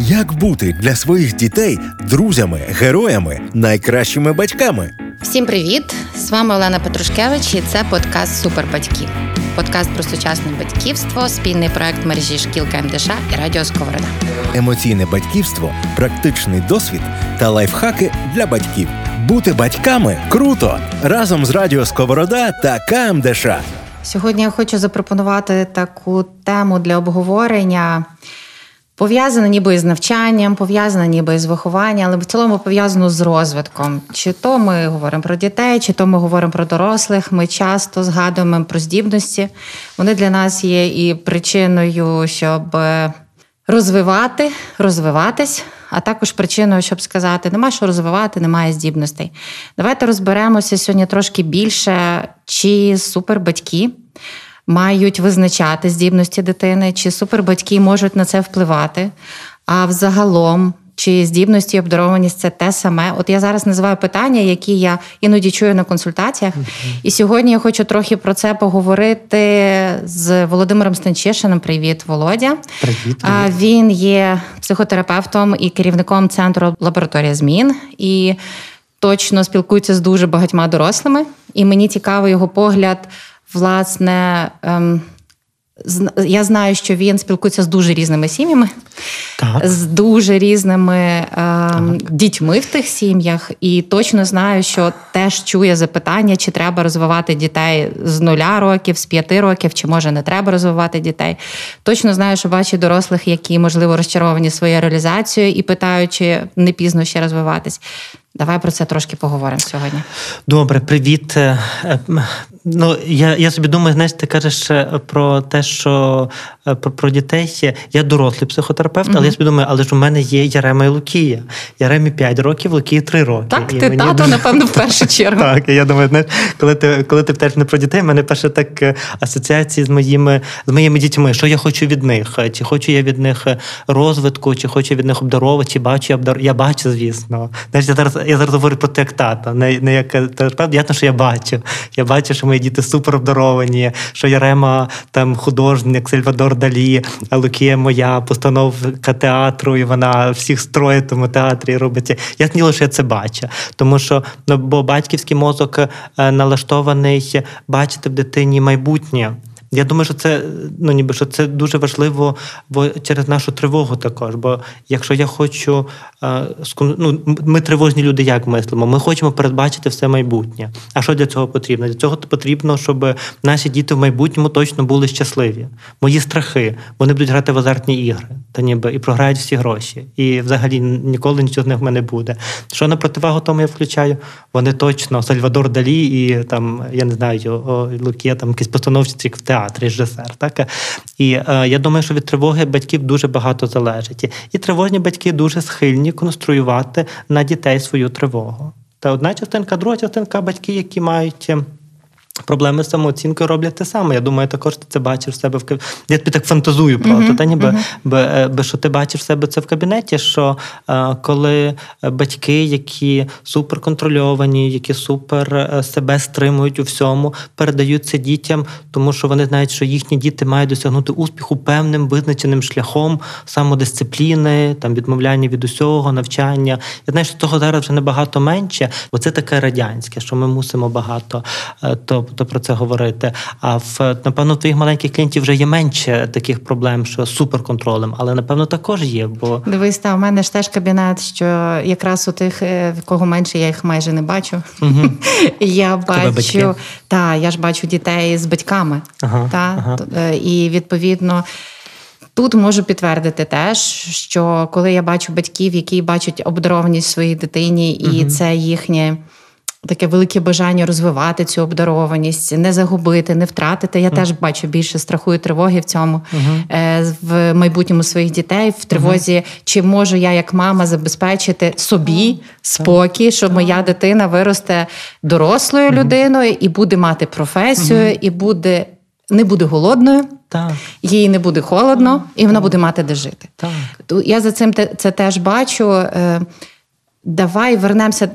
Як бути для своїх дітей друзями, героями, найкращими батьками? Всім привіт! З вами Олена Петрушкевич і це подкаст Супербатьки. Подкаст про сучасне батьківство, спільний проект мережі шкіл КМДШ і Радіо Сковорода. Емоційне батьківство, практичний досвід та лайфхаки для батьків. Бути батьками круто! Разом з Радіо Сковорода та КМДШ. Сьогодні я хочу запропонувати таку тему для обговорення. Пов'язана ніби із навчанням, пов'язана ніби із вихованням, але в цілому пов'язано з розвитком. Чи то ми говоримо про дітей, чи то ми говоримо про дорослих. Ми часто згадуємо про здібності. Вони для нас є і причиною, щоб розвивати, розвиватись, а також причиною, щоб сказати, нема що розвивати, немає здібностей. Давайте розберемося сьогодні трошки більше, чи супербатьки мають визначати здібності дитини, чи супербатьки можуть на це впливати. А взагалом, чи здібності і обдарованість це те саме. От я зараз називаю питання, які я іноді чую на консультаціях. І сьогодні я хочу трохи про це поговорити з Володимиром Станчишиним. Привіт, Володя. Привіт. привіт. Він є психотерапевтом і керівником центру лабораторія змін. І точно спілкується з дуже багатьма дорослими. І мені цікавий його погляд власне. Ем, я знаю, що він спілкується з дуже різними сім'ями, так. з дуже різними е, дітьми в тих сім'ях, і точно знаю, що теж чує запитання, чи треба розвивати дітей з нуля років, з п'яти років, чи може не треба розвивати дітей. Точно знаю, що бачить дорослих, які можливо розчаровані своєю реалізацією і питають, чи не пізно ще розвиватись. Давай про це трошки поговоримо сьогодні. Добре, привіт. Е, е, ну, я я собі думаю, знаєш, ти кажеш е, про те, що про, про дітей. Я дорослий психотерапевт, mm-hmm. але я собі думаю, але ж у мене є Ярема і Лукія. Яремі 5 років, Лукії 3 роки. Так, і ти тато, напевно, в першу чергу. Так, я думаю, знаєш, коли ти коли ти втеч не про дітей, в мене перше так асоціації з моїми з моїми дітьми. Що я хочу від них? Чи хочу я від них розвитку, чи хочу я від них обдарувати, чи бачу я обдар... Я бачу, звісно. Знаєш, я зараз я зараз говорю про те, як тата, не не як терапевт. Ясно, що я бачу. Я бачу, що мої діти супер обдаровані, що Ярема там художник, Сальвадор Далі, а Лукія моя постановка театру, і вона всіх строє тому театрі робиться. Я зніло, що я це бачу. Тому що ну, бо батьківський мозок е, налаштований бачити в дитині майбутнє. Я думаю, що це ну ніби що це дуже важливо бо через нашу тривогу також. Бо якщо я хочу ну, ми тривожні люди, як мислимо, ми хочемо передбачити все майбутнє. А що для цього потрібно? Для цього потрібно, щоб наші діти в майбутньому точно були щасливі. Мої страхи, вони будуть грати в азартні ігри, та ніби і програють всі гроші. І взагалі ніколи нічого з них в мене буде. Що на противагу тому я включаю? Вони точно Сальвадор Далі і там, я не знаю, Лукі, там якісь постановці в театрі, режисер. Так? І е, я думаю, що від тривоги батьків дуже багато залежить. І тривожні батьки дуже схильні конструювати на дітей свою тривогу. Та одна частинка, друга частинка батьки, які мають Проблеми з самооцінкою роблять те саме. Я думаю, також ти це бачиш в себе в кабінеті. Я тобі так фантазую просто. Uh-huh, та ніби uh-huh. бо, що ти бачиш в себе це в кабінеті. Що е, коли батьки, які суперконтрольовані, які супер е, себе стримують у всьому, передають це дітям, тому що вони знають, що їхні діти мають досягнути успіху певним визначеним шляхом самодисципліни, там відмовляння від усього, навчання. Я знаю, що того зараз вже набагато менше, бо це таке радянське, що ми мусимо багато. Е, то то про це говорити. А в напевно в твоїх маленьких клієнтів вже є менше таких проблем, що з суперконтролем, але напевно також є. Бо дивись, та у мене ж теж кабінет, що якраз у тих, е, в кого менше, я їх майже не бачу. Угу. Я бачу, та я ж бачу дітей з батьками. Ага, та ага. Е, і відповідно. Тут можу підтвердити теж, що коли я бачу батьків, які бачать обдарованість своїй дитині, і uh це їхнє таке велике бажання розвивати цю обдарованість, не загубити, не втратити. Я mm. теж бачу більше страху і тривоги в цьому uh-huh. в майбутньому своїх дітей, в тривозі, uh-huh. чи можу я як мама забезпечити собі uh-huh. спокій, що моя дитина виросте дорослою людиною і буде мати професію, і буде не буде голодною. Так. Їй не буде холодно, і вона буде мати де жити. Так. Я за цим це теж бачу. Е, давай вернемося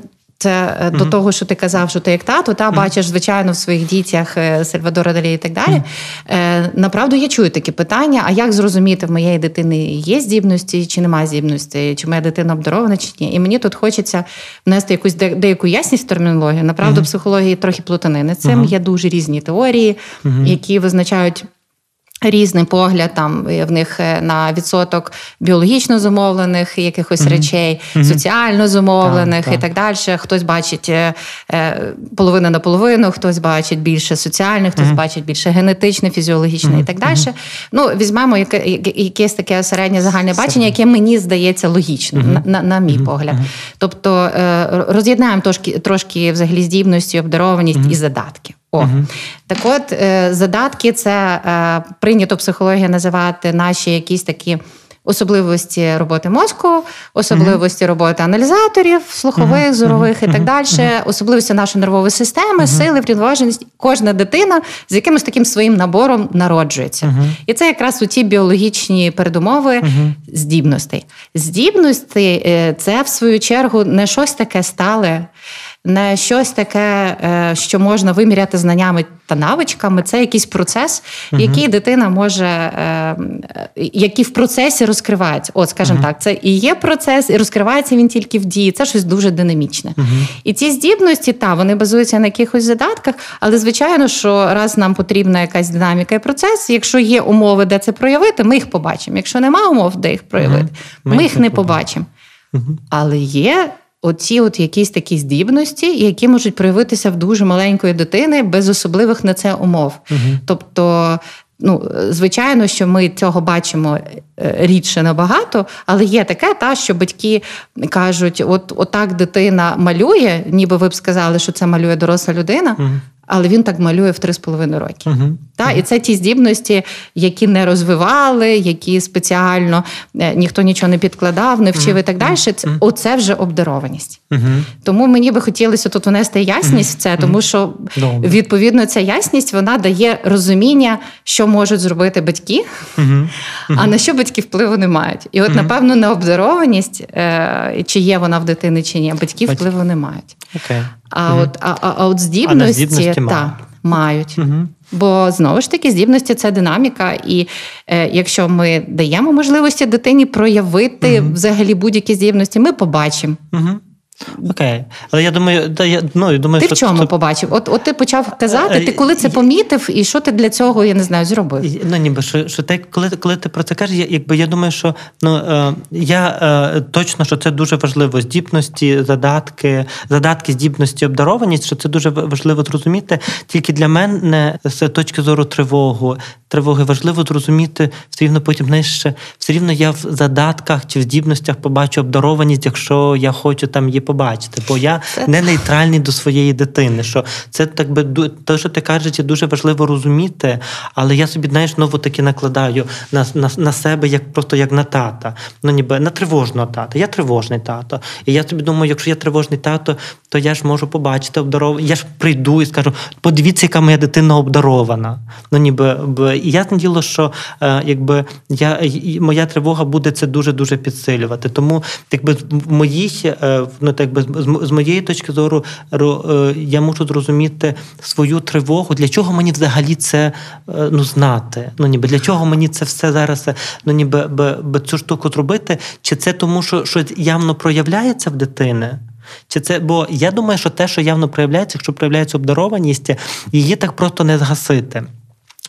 Це mm-hmm. до того, що ти казав, що ти як тато, та mm-hmm. бачиш, звичайно, в своїх дітях е, Сальвадора Далі і так далі. Mm-hmm. Направду я чую такі питання: а як зрозуміти, в моєї дитини є здібності чи немає здібності, чи моя дитина обдарована, чи ні? І мені тут хочеться внести якусь деяку ясність в термінологію. Направду, психології трохи плутанини. Цим є дуже різні теорії, які визначають. Різний погляд там в них е, на відсоток біологічно зумовлених якихось mm-hmm. речей, mm-hmm. соціально зумовлених так, і так далі. Хтось бачить е, е, половина на половину, хтось бачить більше соціальне, хтось mm-hmm. бачить більше генетичне, фізіологічне і так далі. Ну, візьмемо яке, якесь таке середнє загальне бачення, яке мені здається логічним, на, на мій погляд. Тобто роз'єднаємо трошки трошки взагалі здібності, обдарованість і задатки. О, угу. так от е, задатки це е, прийнято психологія називати наші якісь такі особливості роботи мозку, особливості роботи аналізаторів, слухових, зорових і так далі, особливості нашої нервової системи, сили, врівноваженість. Кожна дитина з якимось таким своїм набором народжується. І це якраз у ті біологічні передумови здібностей. Здібності е, це в свою чергу не щось таке стале не щось таке, е, що можна виміряти знаннями та навичками. Це якийсь процес, який дитина може, е, який в процесі розкривається. От, скажімо так, це і є процес, і розкривається він тільки в дії. Це щось дуже динамічне. І ці здібності, та вони базуються на якихось задатках, але звичайно, що раз нам потрібна якась динаміка і процес, якщо є умови, де це проявити, ми їх побачимо. Якщо немає умов, де їх проявити, ми, ми їх не побачимо. Але є оці от якісь такі здібності, які можуть проявитися в дуже маленької дитини без особливих на це умов. Угу. Тобто, ну, звичайно, що ми цього бачимо е, рідше набагато, але є таке, та що батьки кажуть: от отак дитина малює, ніби ви б сказали, що це малює доросла людина. Угу. Але він так малює в 3,5 роки. Uh-huh. Та, uh-huh. І це ті здібності, які не розвивали, які спеціально е, ніхто нічого не підкладав, не вчив uh-huh. і так далі. Це оце вже обдарованість. Тому мені би хотілося тут внести ясність в це, тому що відповідно ця ясність вона дає розуміння, що можуть зробити батьки, а на що батьки впливу не мають. І от, напевно, на обдарованість, е, чи є вона в дитини, чи ні, батьки впливу не мають. Okay. А угу. от а, а от здібності, здібності та, мають. Угу. Бо знову ж таки здібності це динаміка, і е, якщо ми даємо можливості дитині проявити угу. взагалі будь-які здібності, ми побачимо. Угу. Окей, але я думаю, да, я, ну, я думаю, ти що... в чому це... побачив? От от ти почав казати, ти коли це помітив, і що ти для цього, я не знаю, зробив? Ну, ніби що що те, коли коли ти про це кажеш, я, якби я думаю, що ну е, я е, точно що це дуже важливо. Здібності, задатки, задатки, здібності, обдарованість, що це дуже важливо зрозуміти. Тільки для мене з точки зору тривогу, тривоги важливо зрозуміти все рівно потім знаєш, все рівно я в задатках чи в здібностях побачу обдарованість, якщо я хочу там її побачити, бо я не нейтральний до своєї дитини. Що це так би те, що ти кажеш, є дуже важливо розуміти, але я собі знаєш, знову таки накладаю на на, на себе як просто як на тата. Ну ніби на тривожного тата. Я тривожний тато. І я собі думаю, якщо я тривожний тато, то я ж можу побачити обдарованість. Я ж прийду і скажу: подивіться, яка моя дитина обдарована. Ну ніби і ясне діло, що е, якби я моя тривога буде це дуже дуже підсилювати. Тому якби в моїй е, ну так би з моєї точки зору е, я можу зрозуміти свою тривогу. Для чого мені взагалі це ну знати? Ну ніби для чого мені це все зараз ну ніби би, би цю штуку зробити? Чи це тому, що щось явно проявляється в дитини? Чи це, Бо я думаю, що те, що явно проявляється, якщо проявляється обдарованість, її так просто не згасити.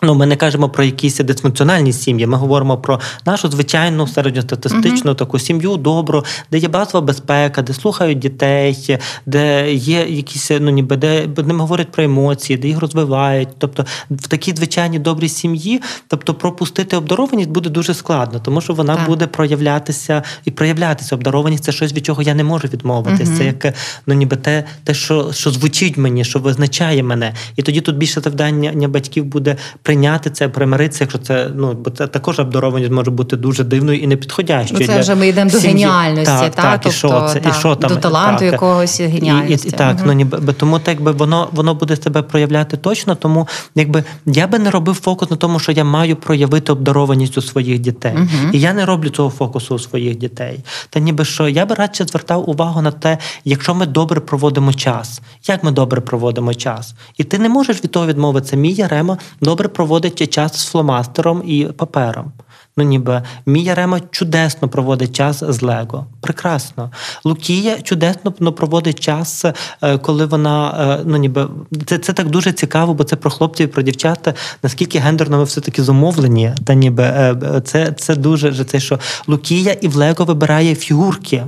Ну, ми не кажемо про якісь дисфункціональні сім'ї. Ми говоримо про нашу звичайну середньостатистичну uh-huh. таку сім'ю, добру, де є базова безпека, де слухають дітей, де є якісь ну ніби де ними говорять про емоції, де їх розвивають. Тобто в такій звичайній добрій сім'ї, тобто пропустити обдарованість буде дуже складно, тому що вона так. буде проявлятися і проявлятися. Обдарованість це щось, від чого я не можу відмовитися. Uh-huh. Це як ну ніби те, те, що що звучить мені, що визначає мене. І тоді тут більше завдання батьків буде прийняти прийняти це, примиритися, якщо це ну бо це також обдарованість може бути дуже дивною і непідходящою. Ну, Це для вже ми йдемо до геніальності, так, та, так, тобто, і що це, та, і що там до таланту так. якогось геніальності. І, і, і так, Мгм. ну ніби тому так би воно воно буде себе проявляти точно. Тому якби я би не робив фокус на тому, що я маю проявити обдарованість у своїх дітей, Мгм. і я не роблю цього фокусу у своїх дітей. Та ніби що я би радше звертав увагу на те, якщо ми добре проводимо час, як ми добре проводимо час, і ти не можеш від того відмовитися. Мій Ярема добре проводить час з фломастером і папером. Ну, ніби мій Ярема чудесно проводить час з Лего. Прекрасно. Лукія чудесно ну, проводить час, е, коли вона е, ну ніби це, це так дуже цікаво, бо це про хлопців і про дівчата. Наскільки гендерно ми все таки зумовлені, та ніби е, е, це, це дуже же це, що Лукія і в Лего вибирає фігурки.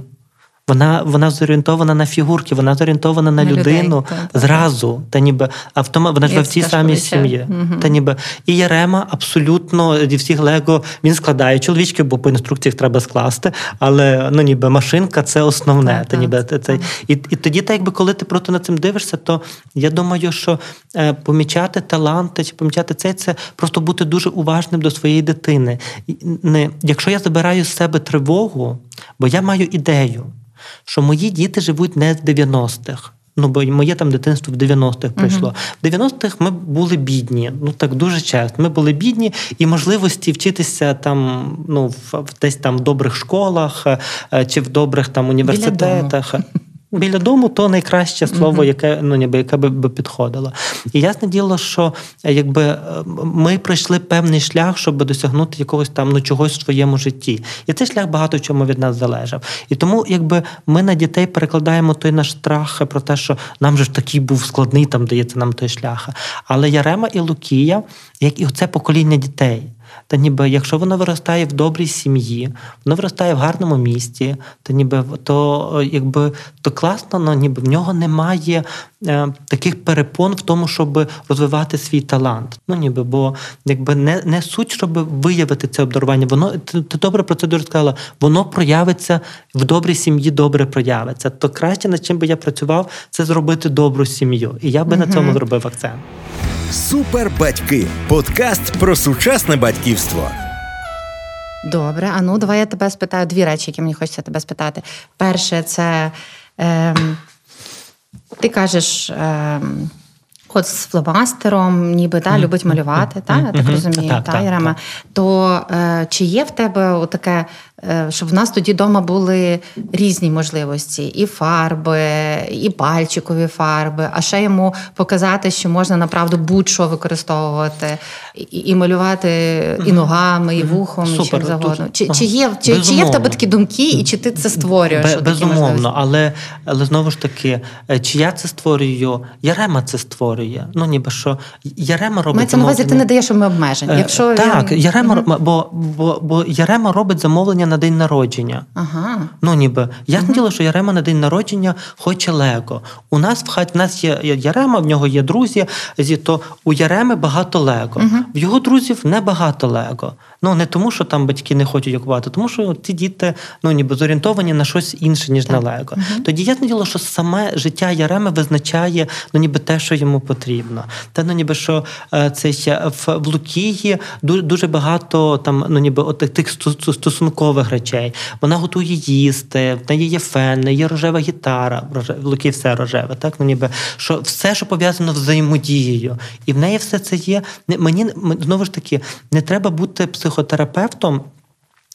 Вона вона зорієнтована на фігурки, вона зорієнтована на, На людину так, так. зразу. Та ніби автомат, вона Я в цій самій сім'ї. Мгм. Та ніби і Єрема абсолютно зі всіх Лего він складає чоловічки, бо по інструкціях треба скласти. Але ну ніби машинка це основне. Так, та так, ніби це, так. і, і тоді, так якби коли ти просто над цим дивишся, то я думаю, що е, помічати таланти чи помічати це, це просто бути дуже уважним до своєї дитини. Не, якщо я забираю з себе тривогу, бо я маю ідею, що мої діти живуть не з 90-х. Ну, бо моє там дитинство в 90-х прийшло. В 90-х ми були бідні. Ну так дуже часто. Ми були бідні, і можливості вчитися там, ну, в, в десь там в добрих школах е, чи в добрих там університетах. Біля дому то найкраще слово, яке ну ніби яке би, би підходило. І ясне діло, що е, якби е, ми пройшли певний шлях, щоб досягнути якогось там ну чогось в своєму житті. І цей шлях багато в чому від нас залежав. І тому, якби ми на дітей перекладаємо той наш страх про те, що нам же ж такий був складний, там дається нам той шлях. Але Ярема і Лукія, як і оце покоління дітей. Та ніби якщо воно виростає в добрій сім'ї, воно виростає в гарному місті, то ніби то е, якби то класно, но ніби в нього немає е, таких перепон в тому, щоб розвивати свій талант. Ну ніби, бо якби не, не суть, щоб виявити це обдарування. Воно ти, ти добре про це дуже сказала. Воно проявиться в добрій сім'ї, добре проявиться. То краще над чим би я працював, це зробити добру сім'ю. І я би на цьому зробив акцент. Супер батьки. Подкаст про сучасне батьківство. Добре, а ну давай я тебе спитаю дві речі, які мені хочеться тебе спитати. Перше, це ем, ти кажеш. Ем, От з фломастером, ніби та, любить малювати, та, я так розумію, та, так. То е, чи є в тебе таке, щоб в нас тоді вдома були різні можливості: і фарби, і пальчикові фарби, а ще йому показати, що можна направду будь-що використовувати, і, і малювати і ногами, і вухом, і чим завгодно. Тут- Чи, чи, є, чи, чи є в тебе такі думки, і чи ти це створюєш? Бе- безумовно, але, але знову ж таки, е, чи я це створюю, Ярема це створює. Ну ніби що Ярема робить Мається на увазі, ти не даєш обмежень. Е, Якщо так, він... Ярема, бо, бо, бо Ярема робить замовлення на день народження. Ага. Ну, ніби ясне діло, що Ярема на день народження хоче Лего. У нас в хаті в нас є Ярема, в нього є друзі. зі- То у Яреми багато Лего. В його друзів не багато Лего. Ну не тому, що там батьки не хочуть купувати, тому що ці діти ну ніби зорієнтовані на щось інше, ніж на Лего. Тоді ясне діло, що саме життя Яреми визначає ну ніби те, що йому потрібно. Та ну ніби що е, це ще в, Лукії дуже, багато там, ну ніби от тих сту- стосункових речей. Вона готує їсти, в неї є фен, в неї є рожева гітара, роже, в Луки все рожеве, так ну ніби що все, що пов'язано взаємодією, і в неї все це є. Мені знову ж таки не треба бути психотерапевтом.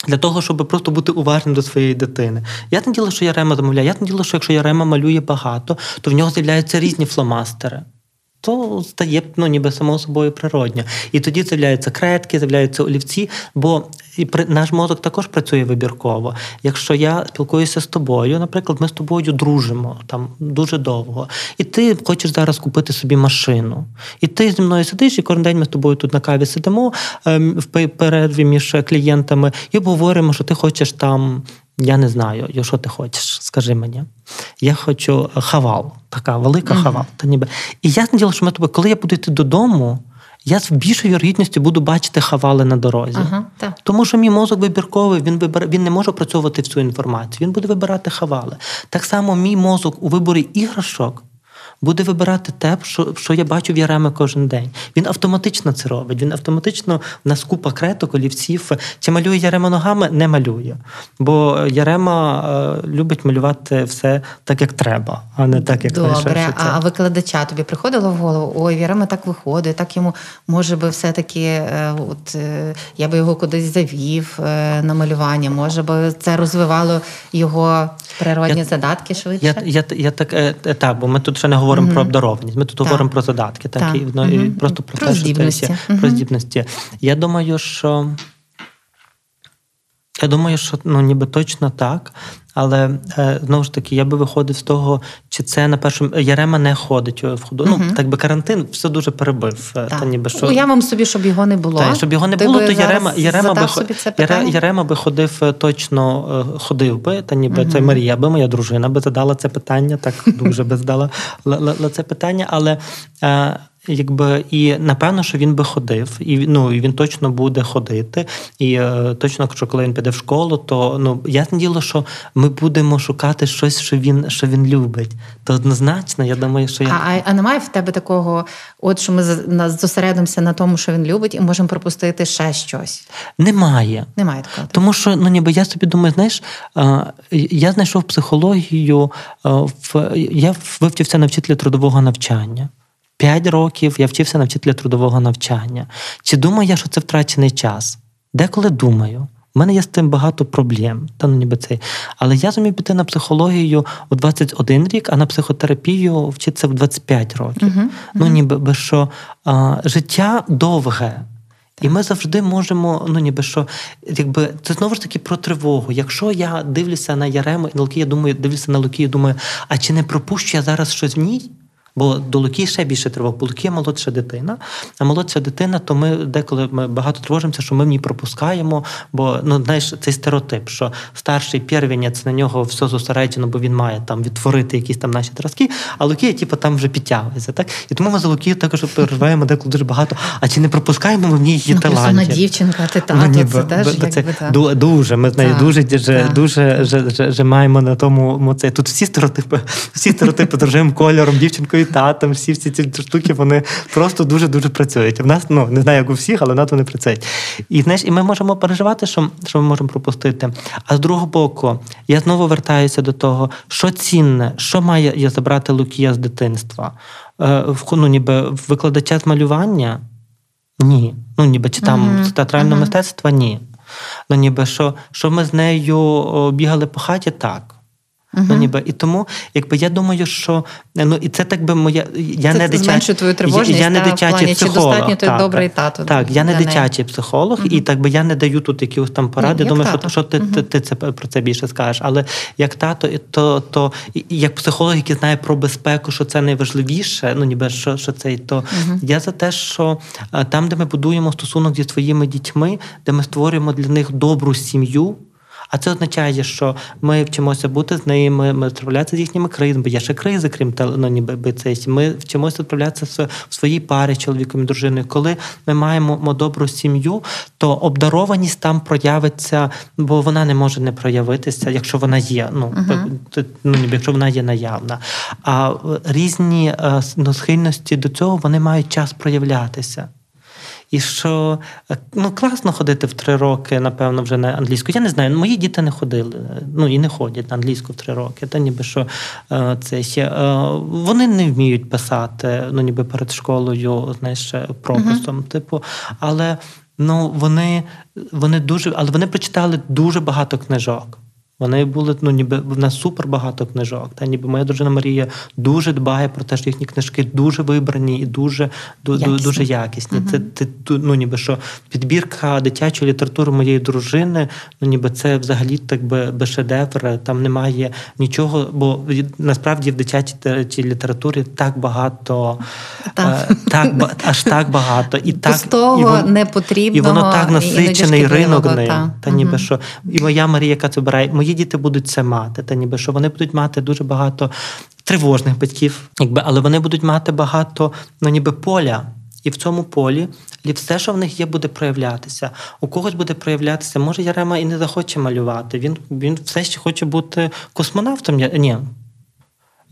Для того, щоб просто бути уважним до своєї дитини. Я не діло, що Ярема замовляє. Я не діло, що якщо Ярема малює багато, то в нього з'являються різні фломастери. То стає ну, ніби само собою природньо. І тоді з'являються кредки, з'являються олівці, бо наш мозок також працює вибірково. Якщо я спілкуюся з тобою, наприклад, ми з тобою дружимо там дуже довго, і ти хочеш зараз купити собі машину, і ти зі мною сидиш, і кожен день ми з тобою тут на каві сидимо ем, в перерві між клієнтами і обговоримо, що ти хочеш там. Я не знаю, що ти хочеш, скажи мені. Я хочу хавал, така велика хавал. Та ніби. І ясне діло, що ми тобі, коли я буду йти додому, я з більшою вірогідністю буду бачити хавали на дорозі. Ага, так. Тому що мій мозок вибірковий, він вибира, він не може опрацьовувати всю інформацію, він буде вибирати хавали. Так само мій мозок у виборі іграшок буде вибирати те, що що я бачу в Яреми кожен день. Він автоматично це робить. Він автоматично в нас купа креток, олівців. Чи малює Ярема ногами? Не малює. Бо Ярема е, любить малювати все так, як треба, а не так, як Добре, лише, а викладача тобі приходило в голову? Ой, Ярема так виходить, так йому може би все-таки, е, от е, я би його кудись завів е, на малювання, може би це розвивало його природні я, задатки швидше? Я я, я так е, так, бо ми тут ще не говоримо mm-hmm. про обдарованість, ми тут так. говоримо про задатки, так, так. і ну, mm-hmm. просто про, про те, здібності. Що це, mm-hmm. про здібності. Я думаю, що. Я думаю, що ну ніби точно так. Але е, знову ж таки, я би виходив з того, чи це на першому Ярема не ходить в ходу. Uh-huh. Ну так би карантин все дуже перебив. Е, та ніби що уявимо собі, щоб його не було. Та, щоб його не Ти було, то Ярема Ярема би Яре, Ярема би ходив е, точно ходив би. Та ніби uh-huh. це Марія би моя дружина би задала це питання. Так дуже би задала це питання, але. Якби і напевно, що він би ходив, і ну і він точно буде ходити. І е, точно, що коли він піде в школу, то ну ясне діло, що ми будемо шукати щось, що він що він любить. То однозначно, я думаю, що я а, а немає в тебе такого, от що ми зосередимося на тому, що він любить, і можемо пропустити ще щось. Немає. Немає такого. Тому що ну ніби я собі думаю, знаєш, я знайшов психологію в я вивчився на вчителя трудового навчання. П'ять років я вчився на вчителя трудового навчання. Чи думаю я, що це втрачений час? Деколи думаю. У мене є з тим багато проблем, та ну ніби цей. Але я зумів піти на психологію у 21 рік, а на психотерапію вчитися в 25 років. Uh-huh, uh-huh. Ну, ніби що а, життя довге. І ми завжди можемо, ну ніби що, якби це знову ж таки про тривогу. Якщо я дивлюся на Ярему і на Луки, я думаю, дивлюся на Луки і думаю, а чи не пропущу я зараз щось в ній? Бо до Луки ще більше тривог, бо Луки молодша дитина. А молодша дитина, то ми деколи ми багато тривожимося, що ми в ній пропускаємо. Бо ну знаєш, цей стереотип, що старший первінець на нього все зосереджено, бо він має там відтворити якісь там наші зразки, а Луки, типу, там вже підтягується. Так? І тому ми за Луки також переживаємо деколи дуже багато. А чи не пропускаємо ми в ній її ну, талантів? Вона дівчинка, ти тато, ну, це теж це якби, дуже. Ми нею дуже дуже, дуже, дуже маємо на тому це. Тут всі стереотипи, всі стереотипи дружим кольором, дівчинкою і татом, всі всі ці штуки вони просто дуже-дуже працюють. У нас, ну не знаю, як у всіх, але в нас вони працюють. І знаєш, і ми можемо переживати, що що ми можемо пропустити. А з другого боку, я знову вертаюся до того, що цінне, що має я забрати Лукія з дитинства. Е, ну, ніби викладача з малювання? Ні. Ну, ніби чи там uh-huh. з театрального uh-huh. мистецтва ні. Ну, ніби що, що ми з нею бігали по хаті, так. Uh-huh. Ну, ніби і тому, якби я думаю, що ну і це так би моя я це не дитячий твою тривожність, я, я не дитячий психолог. Чи достатньо так, добрий тато. Так, я не дитячий неї. психолог, uh-huh. і так би я не даю тут якісь там поради. Думаю, що що ти, uh-huh. ти ти, це про це більше скажеш. Але як тато, то то як психолог, який знає про безпеку, що це найважливіше, ну ніби що що це, то я за те, що там, де ми будуємо стосунок зі своїми дітьми, де ми створюємо для них добру сім'ю. А це означає, що ми вчимося бути з ними, ми справлятися з їхніми кризами, бо є ще кризи, крім ну, ніби цей. Ми вчимося справлятися в своїй парі, чоловіком і дружиною. Коли ми маємо добру сім'ю, то обдарованість там проявиться, бо вона не може не проявитися, якщо вона є. Ну uh-huh. ну ніби якщо вона є наявна. А різні е, ну, схильності до цього вони мають час проявлятися. І що е, ну класно ходити в три роки, напевно, вже на англійську. Я не знаю, мої діти не ходили, ну і не ходять на англійську в три роки. Та ніби що е, це ще е, вони не вміють писати, ну ніби перед школою, знаєш, пропусом. Uh-huh. Типу, але ну вони вони дуже, але вони прочитали дуже багато книжок. Вони були ну, ніби в нас супер багато книжок. Та ніби моя дружина Марія дуже дбає про те, що їхні книжки дуже вибрані і дуже якісні. дуже якісні. uh Це ти ну, ніби що підбірка дитячої літератури моєї дружини. Ну ніби це взагалі так би без шедевр. Там немає нічого, бо насправді в дитячій літературі так багато, так, е, так аж так багато і так Пустого, і вон, непотрібного, і воно так насичений ринок. Та, та ніби що і моя Марія, яка це вибирає, мої мої діти будуть це мати, та ніби що вони будуть мати дуже багато тривожних батьків, якби, але вони будуть мати багато ну, ніби поля. І в цьому полі все, що в них є, буде проявлятися. У когось буде проявлятися, може Ярема і не захоче малювати. Він він все ще хоче бути космонавтом. Ні,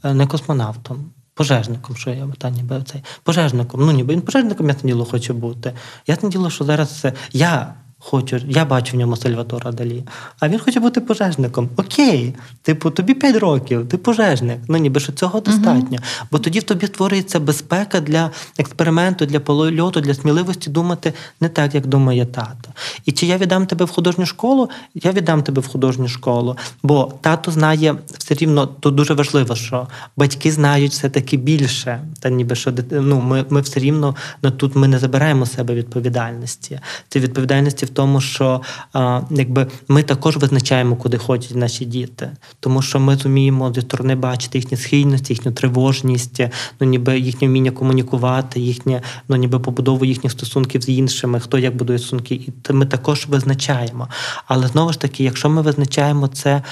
е, не космонавтом Пожежником, що я та ніби цей пожежником. Ну ніби він пожежником, я діло хочу бути. Я діло, що зараз я Хочу, я бачу в ньому Сальватора Далі. А він хоче бути пожежником. Окей, типу, тобі 5 років, ти пожежник. Ну ніби що цього достатньо. Uh-huh. Бо тоді в тобі створюється безпека для експерименту, для польоту, для сміливості думати не так, як думає тато. І чи я віддам тебе в художню школу? Я віддам тебе в художню школу. Бо тато знає все рівно, то дуже важливо, що батьки знають все-таки більше. Та ніби що ну, ми ми все рівно ну, тут ми не забираємо себе відповідальності. Це відповідальності в тому, що а, якби ми також визначаємо, куди ходять наші діти, тому що ми зуміємо зі сторони бачити їхні схильності, їхню тривожність, ну ніби їхнє вміння комунікувати, їхнє ну ніби побудову їхніх стосунків з іншими, хто як будує стосунки, і ми також визначаємо. Але знову ж таки, якщо ми визначаємо це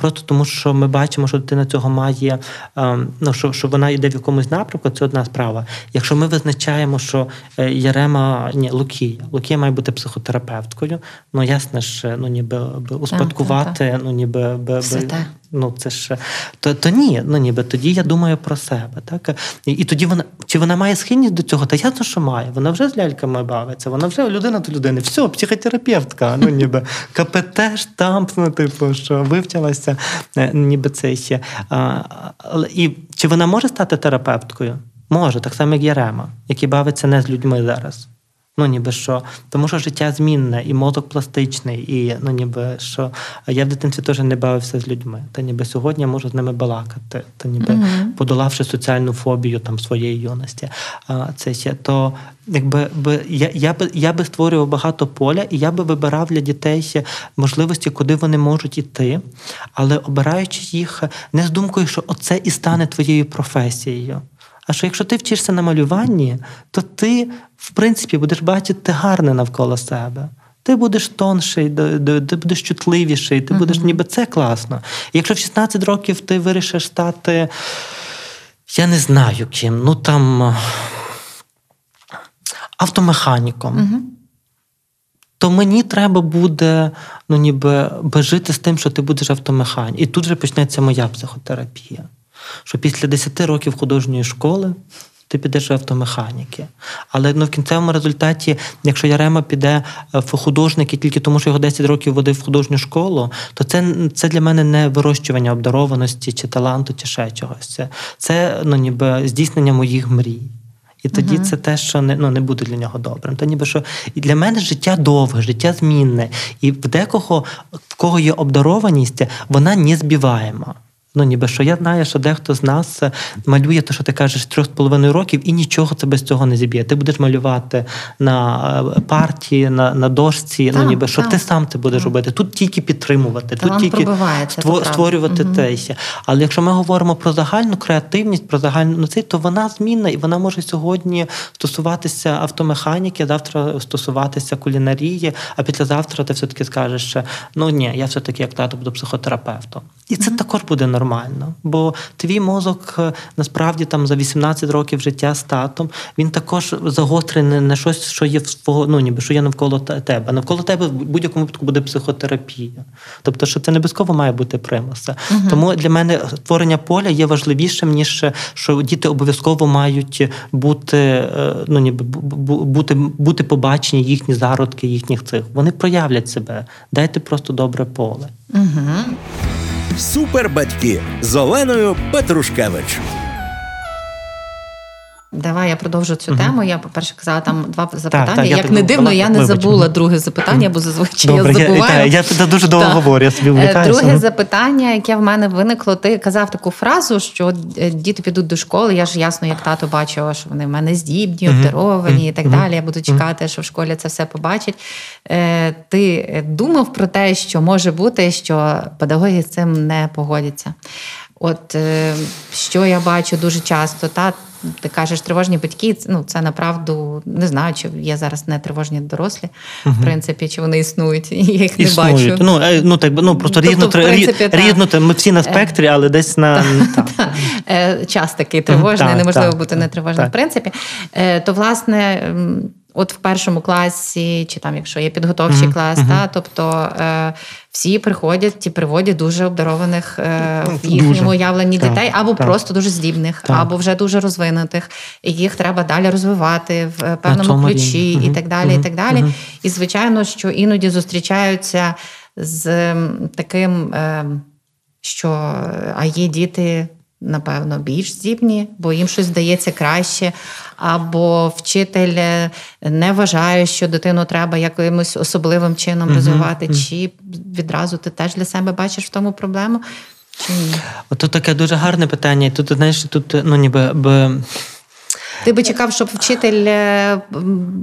Просто тому, що ми бачимо, що дитина цього має, ем, ну що що вона йде в якомусь напрямку, це одна справа. Якщо ми визначаємо, що е, Ярема, ні, Лукія, Лукія має бути психотерапевткою, ну ясно ж, ну ніби успадкувати, так, так, ну ніби би, ну це ж то то ні, ну ніби тоді я думаю про себе. Так? І, і тоді вона чи вона має схильність до цього? Та ясно, що має. Вона вже з ляльками бавиться, вона вже людина до людини. Все, психотерапевтка, ну ніби КПТ, штамп, ну типу, що вивчилася, е, ніби це ще. А, І чи вона може стати терапевткою? Може, так само, як Ярема, який бавиться не з людьми зараз. Ну, ніби що, тому що життя змінне, і мозок пластичний, і ну ніби що я в дитинстві теж не бавився з людьми. Та ніби сьогодні я можу з ними балакати, та ніби mm-hmm. подолавши соціальну фобію там своєї юності. А це ще то, якби би я я би я би створював багато поля, і я би вибирав для дітей ще можливості, куди вони можуть іти, але обираючи їх не з думкою, що оце і стане твоєю професією. А що якщо ти вчишся на малюванні, то ти, в принципі, будеш бачити гарне навколо себе. Ти будеш тонший, ти будеш чутливіший, ти будеш ніби це класно. І якщо в 16 років ти вирішиш стати, я не знаю ким, ну там автомеханіком, uh-huh. то мені треба буде ну, ніби жити з тим, що ти будеш автомеханіком. І тут же почнеться моя психотерапія що після 10 років художньої школи ти підеш в автомеханіки. Але ну, в кінцевому результаті, якщо Ярема піде е, в художники тільки тому, що його 10 років водив в художню школу, то це це для мене не вирощування обдарованості чи таланту, чи ще чогось. Це це ну, ніби здійснення моїх мрій. І тоді uh-huh. це те, що не ну, не буде для нього добрим. То ніби що і для мене життя довге, життя змінне. І в декого, в кого є обдарованість, вона не збиваєма. Ну, ніби що я знаю, що дехто з нас е, малює те, що ти кажеш, трьох з половиною років, і нічого це без цього не зіб'є. Ти будеш малювати на е, партії, на на дошці, так, ну ніби що так, ти сам це будеш так. робити. Тут тільки підтримувати, Та тут тільки ство, створювати угу. те. Але якщо ми говоримо про загальну креативність, про загальну ну, це, то вона змінна і вона може сьогодні стосуватися автомеханіки, завтра стосуватися кулінарії, а післязавтра ти все-таки скажеш, що ну ні, я все-таки як тато буду психотерапевтом. І це угу. також буде нормально нормально. Бо твій мозок е, насправді там за 18 років життя з татом він також загострений на щось, що є в свого, ну ніби що є навколо тебе. Навколо тебе в будь-якому випадку буде психотерапія. Тобто, що це не обов'язково має бути примуса. Угу. Тому для мене створення поля є важливішим, ніж що діти обов'язково мають бути, е, ну ніби бути, бути побачені їхні зародки, їхніх цих. Вони проявлять себе. Дайте просто добре поле. Угу. Супербатьки з Оленою Петрушкевич. Давай я продовжу цю угу. тему. Я, по-перше, казала там два запитання. Так, так, Як я не дивно, я не забула друге запитання, бо зазвичай Добре, я забуваю. Я, я, я дуже довго говорю, я собі влікаюся. Друге запитання, яке в мене виникло, ти казав таку фразу, що е, діти підуть до школи. Я ж ясно, як тато бачила, що вони в мене здібні, обдаровані угу. і так угу. далі. Я буду чекати, що в школі це все побачать. Е, ти думав про те, що може бути, що педагоги з цим не погодяться. От е, що я бачу дуже часто, та ти кажеш, тривожні батьки, ну це направду не знаю, чи є зараз не тривожні дорослі, угу. в принципі, чи вони існують, я їх існують. не бачу. Ну е, ну так ну просто тобто, різно принципі, рідно, та, ми всі на спектрі, але десь на та, та. Е, час такий тривожний, неможливо бути нетривожним. В принципі, то власне От в першому класі, чи там, якщо є підготовчий mm-hmm. клас, mm-hmm. та тобто е, всі приходять і приводять дуже обдарованих е, в їхньому уявленні так, дітей, або так. просто дуже здібних, так. або вже дуже розвинутих, і їх треба далі розвивати в певному ключі, і так далі. І так далі. І звичайно, що іноді зустрічаються з таким, е, що а є діти напевно, більш здібні, бо їм щось здається краще, або вчитель е, не вважає, що дитину треба якимось особливим чином розвивати, uh-huh. чи відразу ти теж для себе бачиш в тому проблему. Чи ні? Ото таке дуже гарне питання. Тут знаєш, тут ну ніби. Би... Ти би чекав, щоб вчитель е,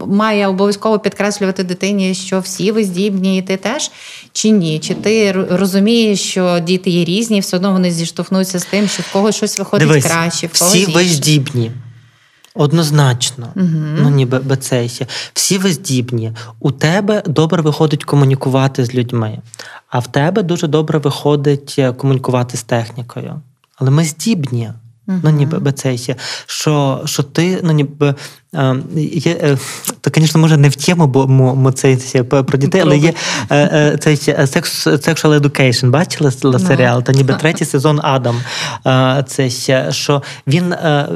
має обов'язково підкреслювати дитині, що всі ви здібні, і ти теж чи ні? Чи ти розумієш, що діти є різні, все одно вони зіштовхнуться з тим, що в когось щось виходить Дивись, краще, в когось всі ви здібні. Однозначно, угу. ну ніби бецейся. Всі ви здібні. У тебе добре виходить комунікувати з людьми, а в тебе дуже добре виходить е, комунікувати з технікою. Але ми здібні. Uh-huh. Ну, ніби це є, що що ти, ну ніби е, є, е, то, звісно, може не в тему, бо мо, це про дітей, але є е, цей Sexual Education, бачила no. серіал? Та ніби третій сезон Адам. Це що він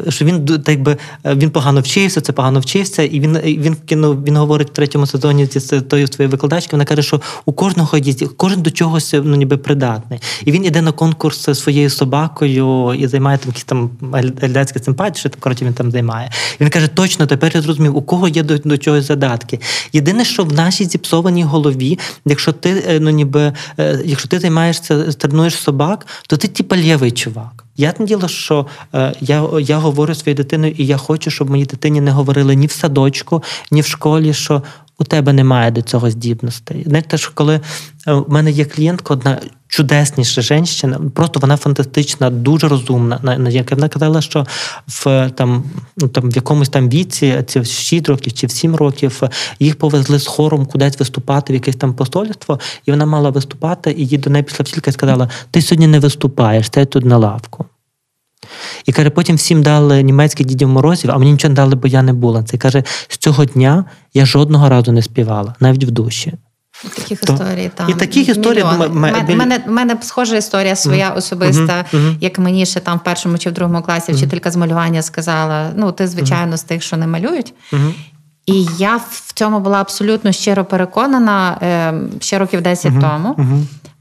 що він так би він погано вчився, це погано вчився, і він він кинув, він говорить в третьому сезоні з тою своєю викладачкою, вона каже, що у кожного є кожен до чогось ну, ніби придатний. І він іде на конкурс зі своєю собакою і займає там якісь там там ельдацька симпатія, що коротше він там займає. І він каже: точно, тепер я зрозумів, у кого є до, до чогось задатки. Єдине, що в нашій зіпсованій голові, якщо ти е, ну ніби е, якщо ти займаєшся, тренуєш собак, то ти типа лєвий чувак. Я діло, що е, я я говорю своєю дитиною, і я хочу, щоб моїй дитині не говорили ні в садочку, ні в школі, що у тебе немає до цього здібностей. Знаєте, що коли в мене є клієнтка, одна чудесніша жінка, просто вона фантастична, дуже розумна. Вона казала, що в там, ну, там в якомусь там віці, ці в 6 років чи в 7 років, їх повезли з хором кудись виступати в якесь там посольство, і вона мала виступати, і їй до неї пішла вчителька сказала: Ти сьогодні не виступаєш, ти тут на лавку. І каже, потім всім дали німецьких дідів морозів, а мені нічого не дали, бо я не була. Це каже, з цього дня я жодного разу не співала, навіть в душі. Таких То, історій там. І таких історій У мене, мене схожа історія своя особиста, mm-hmm. як мені ще там в першому чи в другому класі вчителька з малювання сказала: ну, ти, звичайно, з тих, що не малюють. І я в цьому була абсолютно щиро переконана е, ще років 10 тому.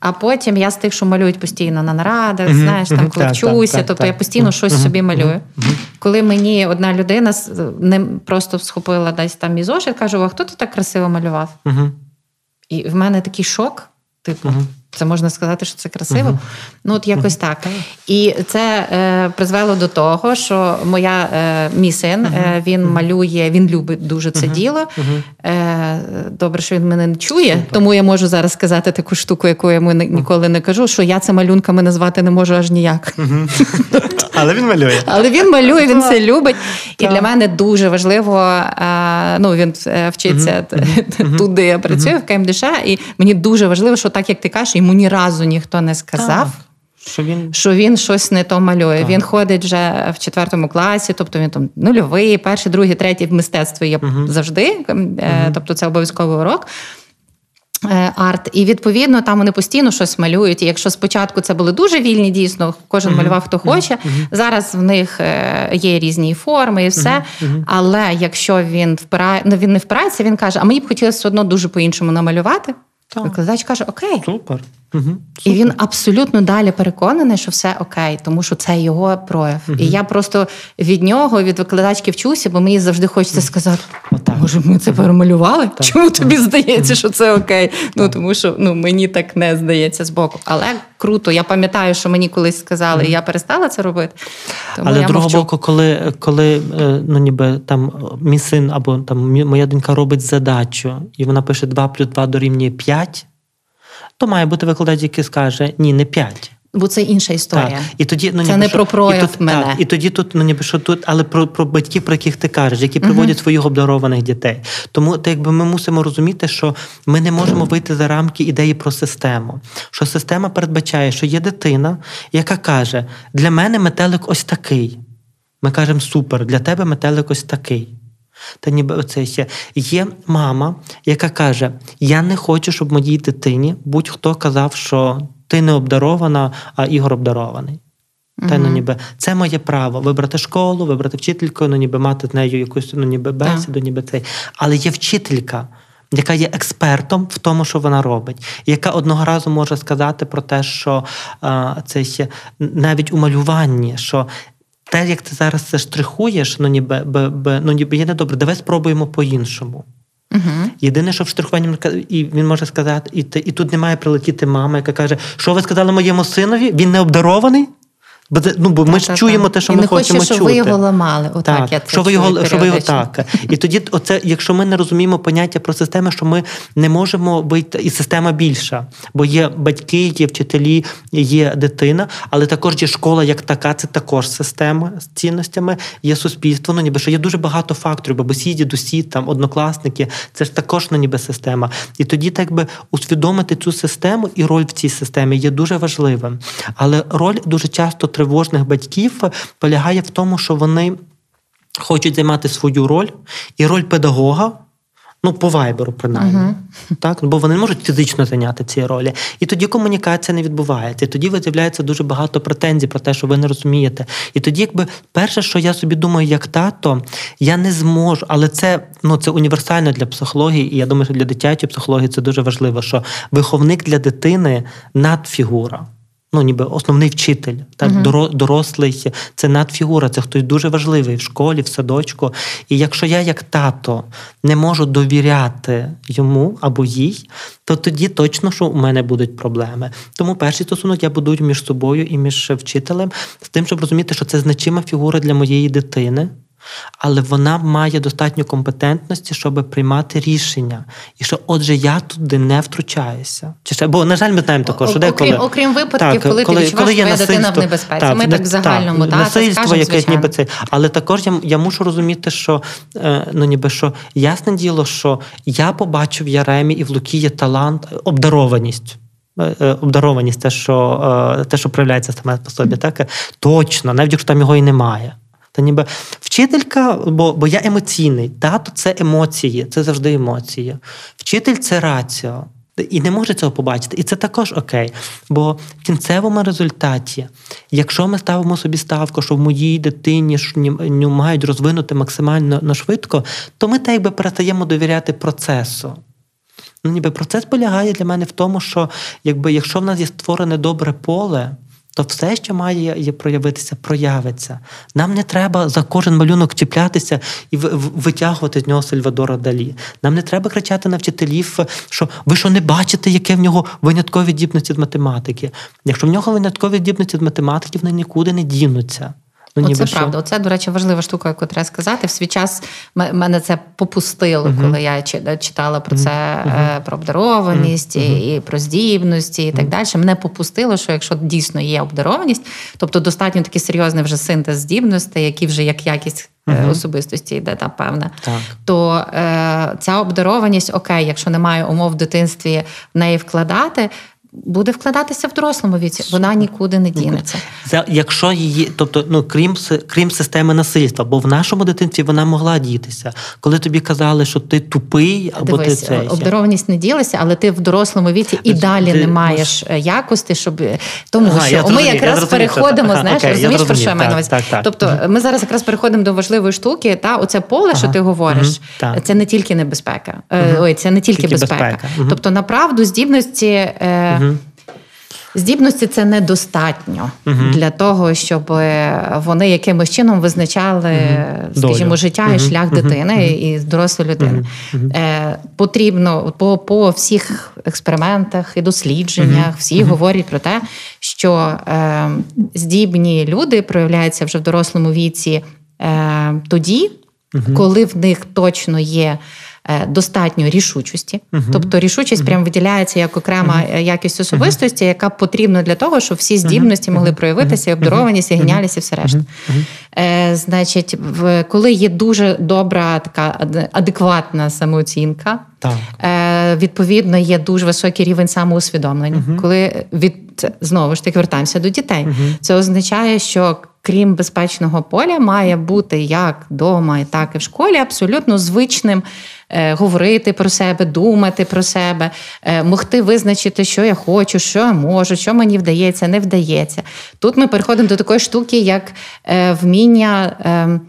А потім я з тих, що малюють постійно на нарадах, знаєш, там коли вчуся, тобто я постійно щось собі малюю. Коли мені одна людина не просто схопила десь там мій зошит, каже: а хто ти так красиво малював? І в мене такий шок, типу. Це можна сказати, що це красиво. Uh-huh. Ну, от якось uh-huh. так. І це е, призвело до того, що моя е, мій син uh-huh. він малює, він любить дуже це діло. Е, Добре, що він мене не чує, Супер. тому я можу зараз сказати таку штуку, яку я йому ніколи не кажу, що я це малюнками назвати не можу аж ніяк. Але він малює. Але він малює, він це любить. І для мене дуже важливо. Е, ну, Він е, вчиться тут, де я працюю, в КМДШ, і мені дуже важливо, що так як ти кажеш йому ні разу ніхто не сказав. Що він що він щось не то малює. Так. Він ходить вже в четвертому класі, тобто він там нульовий, перший, другий, третій в мистецтві є uh завжди. uh Тобто це обов'язковий урок. Е, арт, і відповідно там вони постійно щось малюють. І якщо спочатку це були дуже вільні, дійсно кожен uh-huh. малював хто хоче. Uh-huh. Зараз в них є різні форми і все. Uh-huh. Але якщо він впирає, ну він не впирається, він каже: А мені б хотілося одно дуже по-іншому намалювати. Так. Викладач каже: Окей, супер. Угу, І він абсолютно далі переконаний, що все окей, тому що це його прояв. Угу. І я просто від нього, від викладачки вчуся, бо мені завжди хочеться сказати: Отак. може, ми це перемалювали? Так. Чому тобі здається, що це окей? Ну тому що ну мені так не здається з боку. Але круто, я пам'ятаю, що мені колись сказали, і я перестала це робити. Тому Але другого боку, коли коли е, ну ніби там мій син або там моя донька робить задачу, і вона пише 2 плюс 2 дорівнює 5, то має бути викладач, який скаже ні, не 5. Бо це інша історія. Так. І тоді, ну, Це ніби, не про прояв і тут, мене. Так, і тоді тут, ну ніби що тут, але про про батьків, про яких ти кажеш, які приводять uh-huh. своїх обдарованих дітей. Тому так, якби ми мусимо розуміти, що ми не можемо вийти за рамки ідеї про систему. Що система передбачає, що є дитина, яка каже: для мене метелик ось такий. Ми кажемо супер, для тебе метелик ось такий. Та ніби оце ще є мама, яка каже: Я не хочу, щоб моїй дитині будь-хто казав, що ти не обдарована, а Ігор обдарований. Та ну ніби це моє право вибрати школу, вибрати вчительку, ну ніби мати з нею якусь ну ніби бесіду, ніби цей. Але є вчителька, яка є експертом в тому, що вона робить, яка одного разу може сказати про те, що а, це ще навіть у малюванні, що. Те, як ти зараз це штрихуєш, ну ніби б, б, ну ніби є недобре, давай спробуємо по-іншому. Угу. Єдине, що в штрихуванні і він може сказати, і і тут не має прилетіти мама, яка каже, що ви сказали моєму синові? Він не обдарований? Бо ну, бо ми ж чуємо те, що і ми не хочемо хочу, чути. ви його ламали. Отак, так, я це що ви його, що ви його так. І тоді, оце, якщо ми не розуміємо поняття про системи, що ми не можемо вийти, і система більша, бо є батьки, є вчителі, є дитина, але також є школа як така, це також система з цінностями, є суспільство. Ну ніби що є дуже багато факторів, бабусі, дідусі, там однокласники, це ж також ну, ніби система. І тоді, так би усвідомити цю систему і роль в цій системі є дуже важливим. Але роль дуже часто тривожних батьків полягає в тому, що вони хочуть займати свою роль і роль педагога. Ну, по вайберу, принаймні, uh-huh. так бо вони не можуть фізично зайняти ці ролі, і тоді комунікація не відбувається. І тоді з'являється дуже багато претензій про те, що ви не розумієте. І тоді, якби перше, що я собі думаю, як тато, я не зможу, але це ну це універсально для психології, і я думаю, що для дитячої психології це дуже важливо. Що виховник для дитини надфігура ну ніби основний вчитель, так uh-huh. дорослий це надфігура, це хтось дуже важливий в школі, в садочку. І якщо я, як тато, не можу довіряти йому або їй, то тоді точно що у мене будуть проблеми. Тому перший стосунок я будую між собою і між вчителем з тим, щоб розуміти, що це значима фігура для моєї дитини але вона має достатньо компетентності, щоб приймати рішення. І що, отже, я туди не втручаюся. Чи ще бо на жаль, ми знаємо також, що деколи... окрім, окрім випадків, так, коли, коли ти відчуваєш, твоя дитина в небезпеці. Так, ми так в загальному так, насильство, скажемо, яке ніби це. Але також я я мушу розуміти, що е, ну ніби що ясне діло, що я побачив в Яремі і в Лукі є талант, обдарованість. Е, е, обдарованість, те, що те, що проявляється саме по собі, так точно, навіть якщо там його і немає. Та ніби вчителька, бо бо я емоційний. Тато це емоції, це завжди емоції. Вчитель це раціо. І не може цього побачити. І це також окей. Бо в кінцевому результаті, якщо ми ставимо собі ставку, що в моїй дитині мають розвинути максимально швидко, то ми так якби перестаємо довіряти процесу. Ну, ніби Процес полягає для мене в тому, що якби, якщо в нас є створене добре поле, то все, що має проявитися, проявиться. Нам не треба за кожен малюнок чіплятися і витягувати з нього Сальвадора Далі. Нам не треба кричати на вчителів, що ви що не бачите, яке в нього виняткові дібності з математики. Якщо в нього виняткові дібності з математики, вони нікуди не дінуться. Ну, Оце що? правда. Оце, до речі, важлива штука, яку треба сказати. В свій час мене це попустило, uh-huh. коли я читала про це uh-huh. про обдарованість uh-huh. і про здібності, і так далі. Мене попустило, що якщо дійсно є обдарованість, тобто достатньо такий серйозний вже синтез здібностей, які вже як якість. Uh-huh. Особистості йде та певна, так. то е, ця обдарованість, окей, якщо немає умов в дитинстві в неї вкладати, буде вкладатися в дорослому віці, вона нікуди не дінеться. Це якщо її, тобто, ну крім крім системи насильства, бо в нашому дитинстві вона могла дітися. Коли тобі казали, що ти тупий, або Дивись, ти це обдарованість не ділася, але ти в дорослому віці і далі ти, не маєш мож... якості, щоб тому ага, що ми якраз переходимо, ага, знаєш, окей, розумієш, про що я маю на увазі? Тобто, ми зараз якраз переходимо до важливої штуки, та оце поле, ага. що ти говориш, угу, це не тільки небезпека, угу. ой, це не тільки, тільки безпека. безпека. Угу. Тобто, направду здібності. Е, Здібності це недостатньо uh для того, щоб вони якимось чином визначали, uh скажімо, життя uh і шлях дитини і дорослої людини. Е, Потрібно по по всіх експериментах і дослідженнях всі говорять про те, що е, здібні люди проявляються вже в дорослому віці е, тоді, коли в них точно є. Е, достатньо рішучості, uh тобто рішучість uh прям виділяється як окрема uh якість особистості, яка потрібна для того, щоб всі здібності могли проявитися, і обдарованість, і геніальність, і все решта. Е, Значить, в коли є дуже добра така адекватна самооцінка, так. Е, Відповідно, є дуже високий рівень самоусвідомлення. Коли від знову ж таки вертаємося до дітей, це означає, що крім безпечного поля, має бути як вдома, так і в школі, абсолютно звичним е, говорити про себе, думати про себе, е, могти визначити, що я хочу, що я можу, що мені вдається, не вдається. Тут ми переходимо до такої штуки, як е, вміння, ем,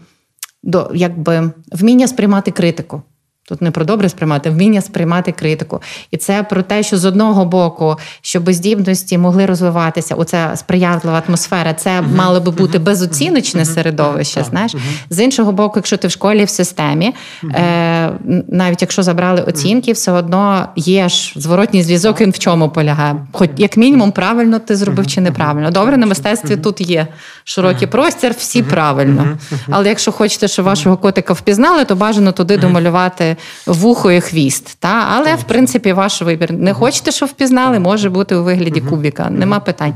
якби, вміння сприймати критику. Тут не про добре сприймати, вміння сприймати критику. І це про те, що з одного боку, щоб здібності могли розвиватися, оця сприятлива атмосфера, це uh-huh. мало би бути безоціночне uh-huh. середовище. Uh-huh. Знаєш, з іншого боку, якщо ти в школі в системі, е, навіть якщо забрали оцінки, все одно є ж зворотній зв'язок. Він в чому полягає? Хоч як мінімум, правильно ти зробив чи неправильно. Добре, на мистецтві тут є широкий простір, всі правильно. Але якщо хочете, щоб вашого котика впізнали, то бажано туди домалювати вухо і хвіст. Та? Але, в принципі, ваш вибір. Не хочете, щоб впізнали, може бути у вигляді кубіка, нема питань.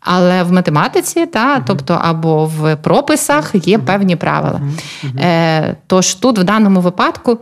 Але в математиці, та, тобто або в прописах є певні правила. Е, Тож тут, в даному випадку,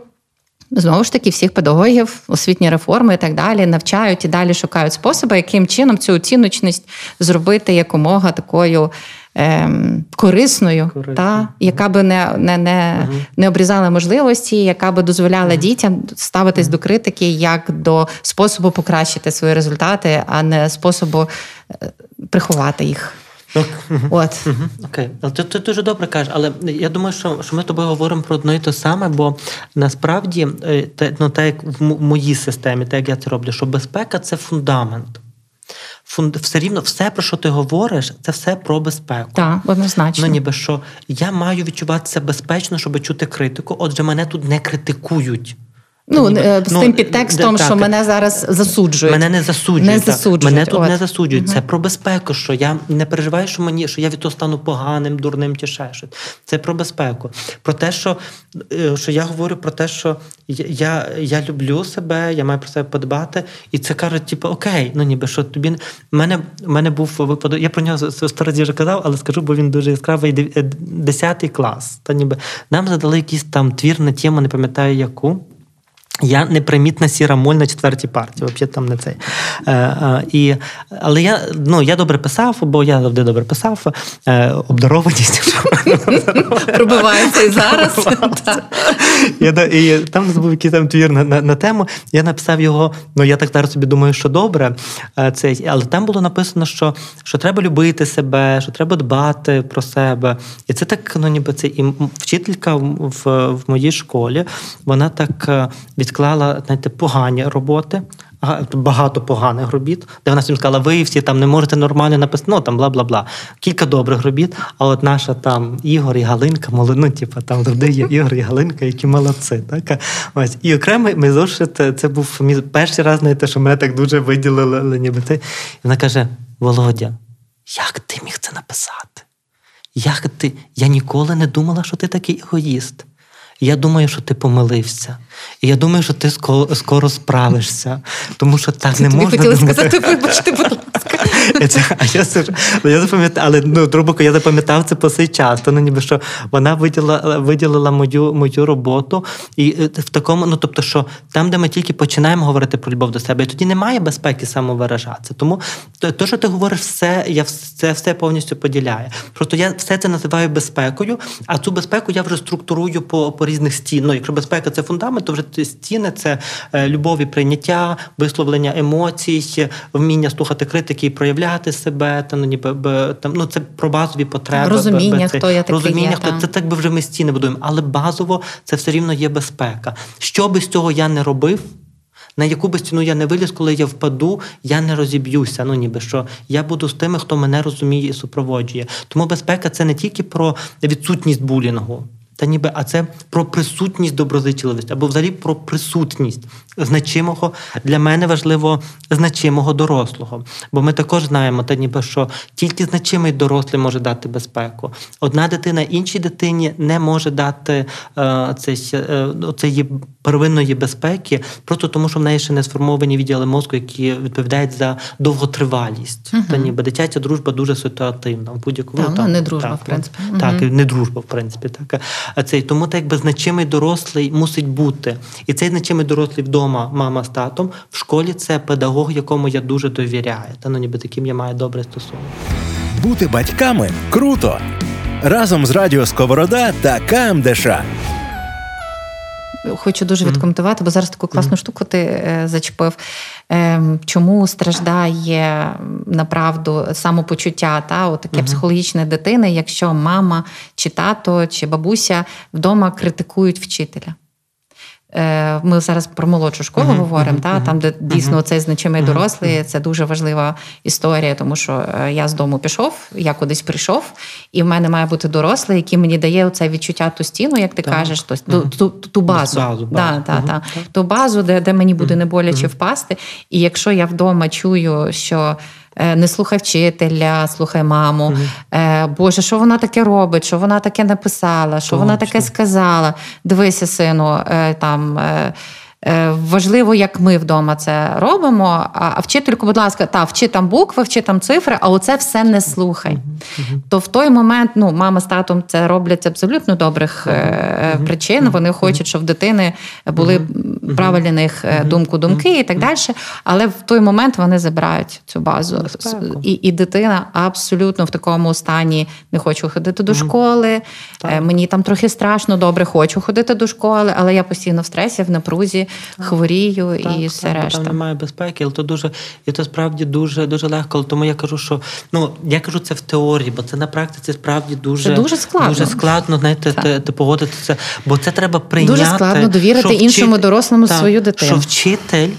знову ж таки, всіх педагогів, освітні реформи і так далі навчають і далі шукають способи, яким чином цю оціночність зробити якомога такою ем, корисною, Корисно. та, яка би не не, не, угу. не обрізала можливості, яка би дозволяла угу. дітям ставитись угу. до критики як до способу покращити свої результати, а не способу е, приховати їх. Ну, От. Окей, але ти, ти дуже добре кажеш, але я думаю, що що ми тобою говоримо про одно і те саме, бо насправді, е, те, ну, так як в моїй системі, так як я це роблю, що безпека це фундамент фунд... все рівно все, про що ти говориш, це все про безпеку. Так, однозначно. Ну, ніби що я маю відчуватися безпечно, щоб чути критику. Отже, мене тут не критикують. Ну, ніби, з ну, тим підтекстом, так, що мене зараз засуджують. Мене не засуджують. Не засуджують. Мене тут От. не засуджують. Угу. Це про безпеку, що я не переживаю, що мені що я від того стану поганим, дурним чи ще щось. Це про безпеку. Про те, що е, що я говорю про те, що я я люблю себе, я маю про себе подбати, і це кажуть, типу, окей, ну ніби що тобі. У мене мене був випадок. Я про нього сто разів вже казав, але скажу, бо він дуже яскравий 10 клас. Та ніби нам задали якийсь там твір на тему, не пам'ятаю яку. Я непримітна сіра моль на четвертій партії, взагалі там не цей. Е, е, і, Але я ну, я добре писав, бо я завжди добре писав. Е, обдарованість. Пробивається і зараз. Я, і Там був якийсь там твір на, на на, тему. Я написав його, ну я так зараз собі думаю, що добре. Е, цей, Але там було написано, що що треба любити себе, що треба дбати про себе. І це так, ну ніби це і вчителька в, в моїй школі, вона так е, відклала знаєте, погані роботи, багато поганих робіт, де вона всім сказала, ви всі там не можете нормально написати, ну там бла бла бла. Кілька добрих робіт. А от наша там Ігор і Галинка, ну, типу, там завжди є Ігор і Галинка, які молодці. Так? Ось. І окремий ми зошит, це був мій перший раз, знаєте, що мене так дуже виділили. ніби це. І вона каже: Володя, як ти міг це написати? Як ти? Я ніколи не думала, що ти такий егоїст. Я думаю, що ти помилився. І я думаю, що ти скоро, скоро справишся, тому що так не можна. хотіла сказати, вибачте, будь ласка. А я ну, я запам'ятав, але ну, трубоко, я запам'ятав це по цей час. То ну, ніби що вона виділила виділила мою мою роботу, і е, в такому, ну тобто, що там, де ми тільки починаємо говорити про любов до себе, і тоді немає безпеки самовиражатися. Тому те, що ти говориш, все, я це все повністю поділяю. Просто я все це називаю безпекою, а цю безпеку я вже структурую по по різних стін. Ну, якщо безпека це фундамент, то вже стіни це е, любов і прийняття, висловлення емоцій, вміння слухати критики і проявляти себе. Та ну ніби там ну це про базові потреби. Розуміння, це, хто я такий розуміння, є, хто та. це так би вже ми стіни будуємо, але базово це все рівно є безпека. Що би з цього я не робив. На яку би стіну я не виліз, коли я впаду, я не розіб'юся. Ну ніби що я буду з тими, хто мене розуміє і супроводжує. Тому безпека це не тільки про відсутність булінгу. Та ніби, а це про присутність доброзичливості, або взагалі про присутність значимого для мене важливо значимого дорослого. Бо ми також знаємо, та ніби що тільки значимий дорослий може дати безпеку. Одна дитина іншій дитині не може дати е, цей, е, цієї первинної безпеки, просто тому, що в неї ще не сформовані відділи мозку, які відповідають за довготривалість. Угу. Та ніби дитяча дружба дуже ситуативна. В будь-якому так, там, не дружба, так, в принципі. Так, угу. не дружба, в принципі. Так. А цей тому так якби значимий дорослий мусить бути. І цей значимий дорослий вдома, мама з татом, в школі це педагог, якому я дуже довіряю. Та ну ніби таким я маю добрий стосунок. Бути батьками круто. разом з Радіо Сковорода та КМДШ. Хочу дуже відкоментувати, бо зараз таку класну штуку ти е, зачепив. Е, чому страждає направду самопочуття, та от таке психологічне дитини, якщо мама, чи тато, чи бабуся вдома критикують вчителя? Е, ми зараз про молодшу школу uh-huh, говоримо, uh-huh, та, там, де дійсно цей значимий дорослий, це дуже важлива історія, тому що е, я з дому пішов, я кудись прийшов, і в мене має бути дорослий, який мені дає оце відчуття ту стіну, як ти так. кажеш, то, ту, ту, ту базу, базу, да, базу. Та, та, ту базу, де, де мені буде не боляче впасти. І якщо я вдома чую, що. Е, не слухай вчителя, слухай маму. Mm-hmm. Боже, що вона таке робить? Що вона таке написала? Що Точно. вона таке сказала? Дивися, сину, е, там. Е, важливо, як ми вдома це робимо. А вчительку, будь ласка, та вчи там букви, вчи там цифри, а оце все не слухай. Uh-huh. То в той момент ну, мама з татом це роблять абсолютно добрих uh-huh. причин. Вони хочуть, щоб в дитини були uh-huh. правильні них думку, думки і так далі. Але в той момент вони забирають цю базу. І і дитина абсолютно в такому стані не хочу ходити до школи. Мені там трохи страшно, добре, хочу ходити до школи, але я постійно в стресі, в напрузі хворію так, і все так, решта. Там немає безпеки, але то дуже і то справді дуже дуже легко. Тому я кажу, що ну я кажу це в теорії, бо це на практиці справді дуже це дуже складно. Дуже складно знаєте, ти, ти погодитися, бо це треба прийняти. Дуже складно довірити іншому дорослому та, свою дитину. Що вчитель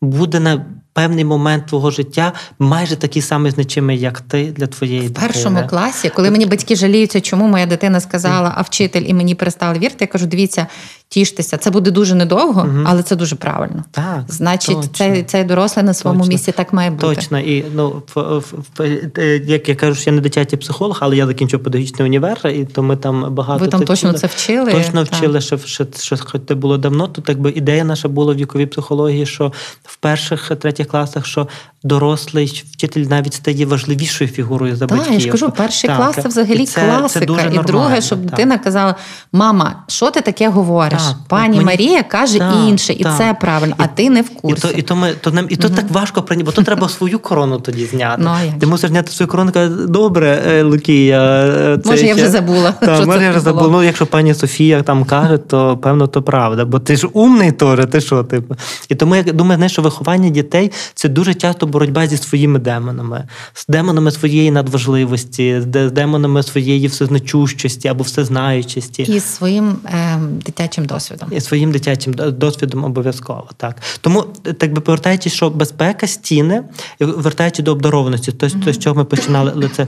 буде на певний момент твого життя майже такий самий значимий, як ти для твоєї дитини. В першому класі, коли мені батьки жаліються, чому моя дитина сказала, а вчитель і мені перестали вірити, я кажу: дивіться, тіштеся. Це буде дуже недовго, угу. але це дуже правильно. Так, Значить, цей цей дорослий на своєму точно. місці так має бути. Точно. І ну в, в, в, як я кажу, що я не дитячий психолог, але я закінчив педагогічний універ, і то ми там багато Ви там точно це вчили. Точно вчили, що що, що хоч це було давно. То так би ідея наша була в віковій психології, що в перших третіх класах, що дорослий вчитель навіть стає важливішою фігурою за так, батьків. Я ж кажу, перший так. клас це взагалі і це, класика. Це дуже і друге, щоб так. дитина казала: мама, що ти таке говориш? Так, Пані мені... Марія каже так, інше, і це правильно, а ти не в курсі. І то, і то, ми, то нам і то угу. так важко прийняти, бо то треба свою корону тоді зняти. Ну, ти мусиш зняти свою корону, каже, добре, е, Лукія. Е, це може, я вже забула. Так, що може, я вже забула. Ну, якщо пані Софія там каже, то певно то правда. Бо ти ж умний теж, ти що? Типу. І тому я думаю, знаєш, що виховання дітей це дуже часто боротьба зі своїми демонами, з демонами своєї надважливості, з демонами своєї всезначущості або всезнаючості. І своїм е, дитячим досвідом. І своїм дитячим досвідом обов'язково. так. Тому, так би повертаючись, що безпека, стіни, вертаючись до обдарованості, то, mm-hmm. то з чого ми починали, це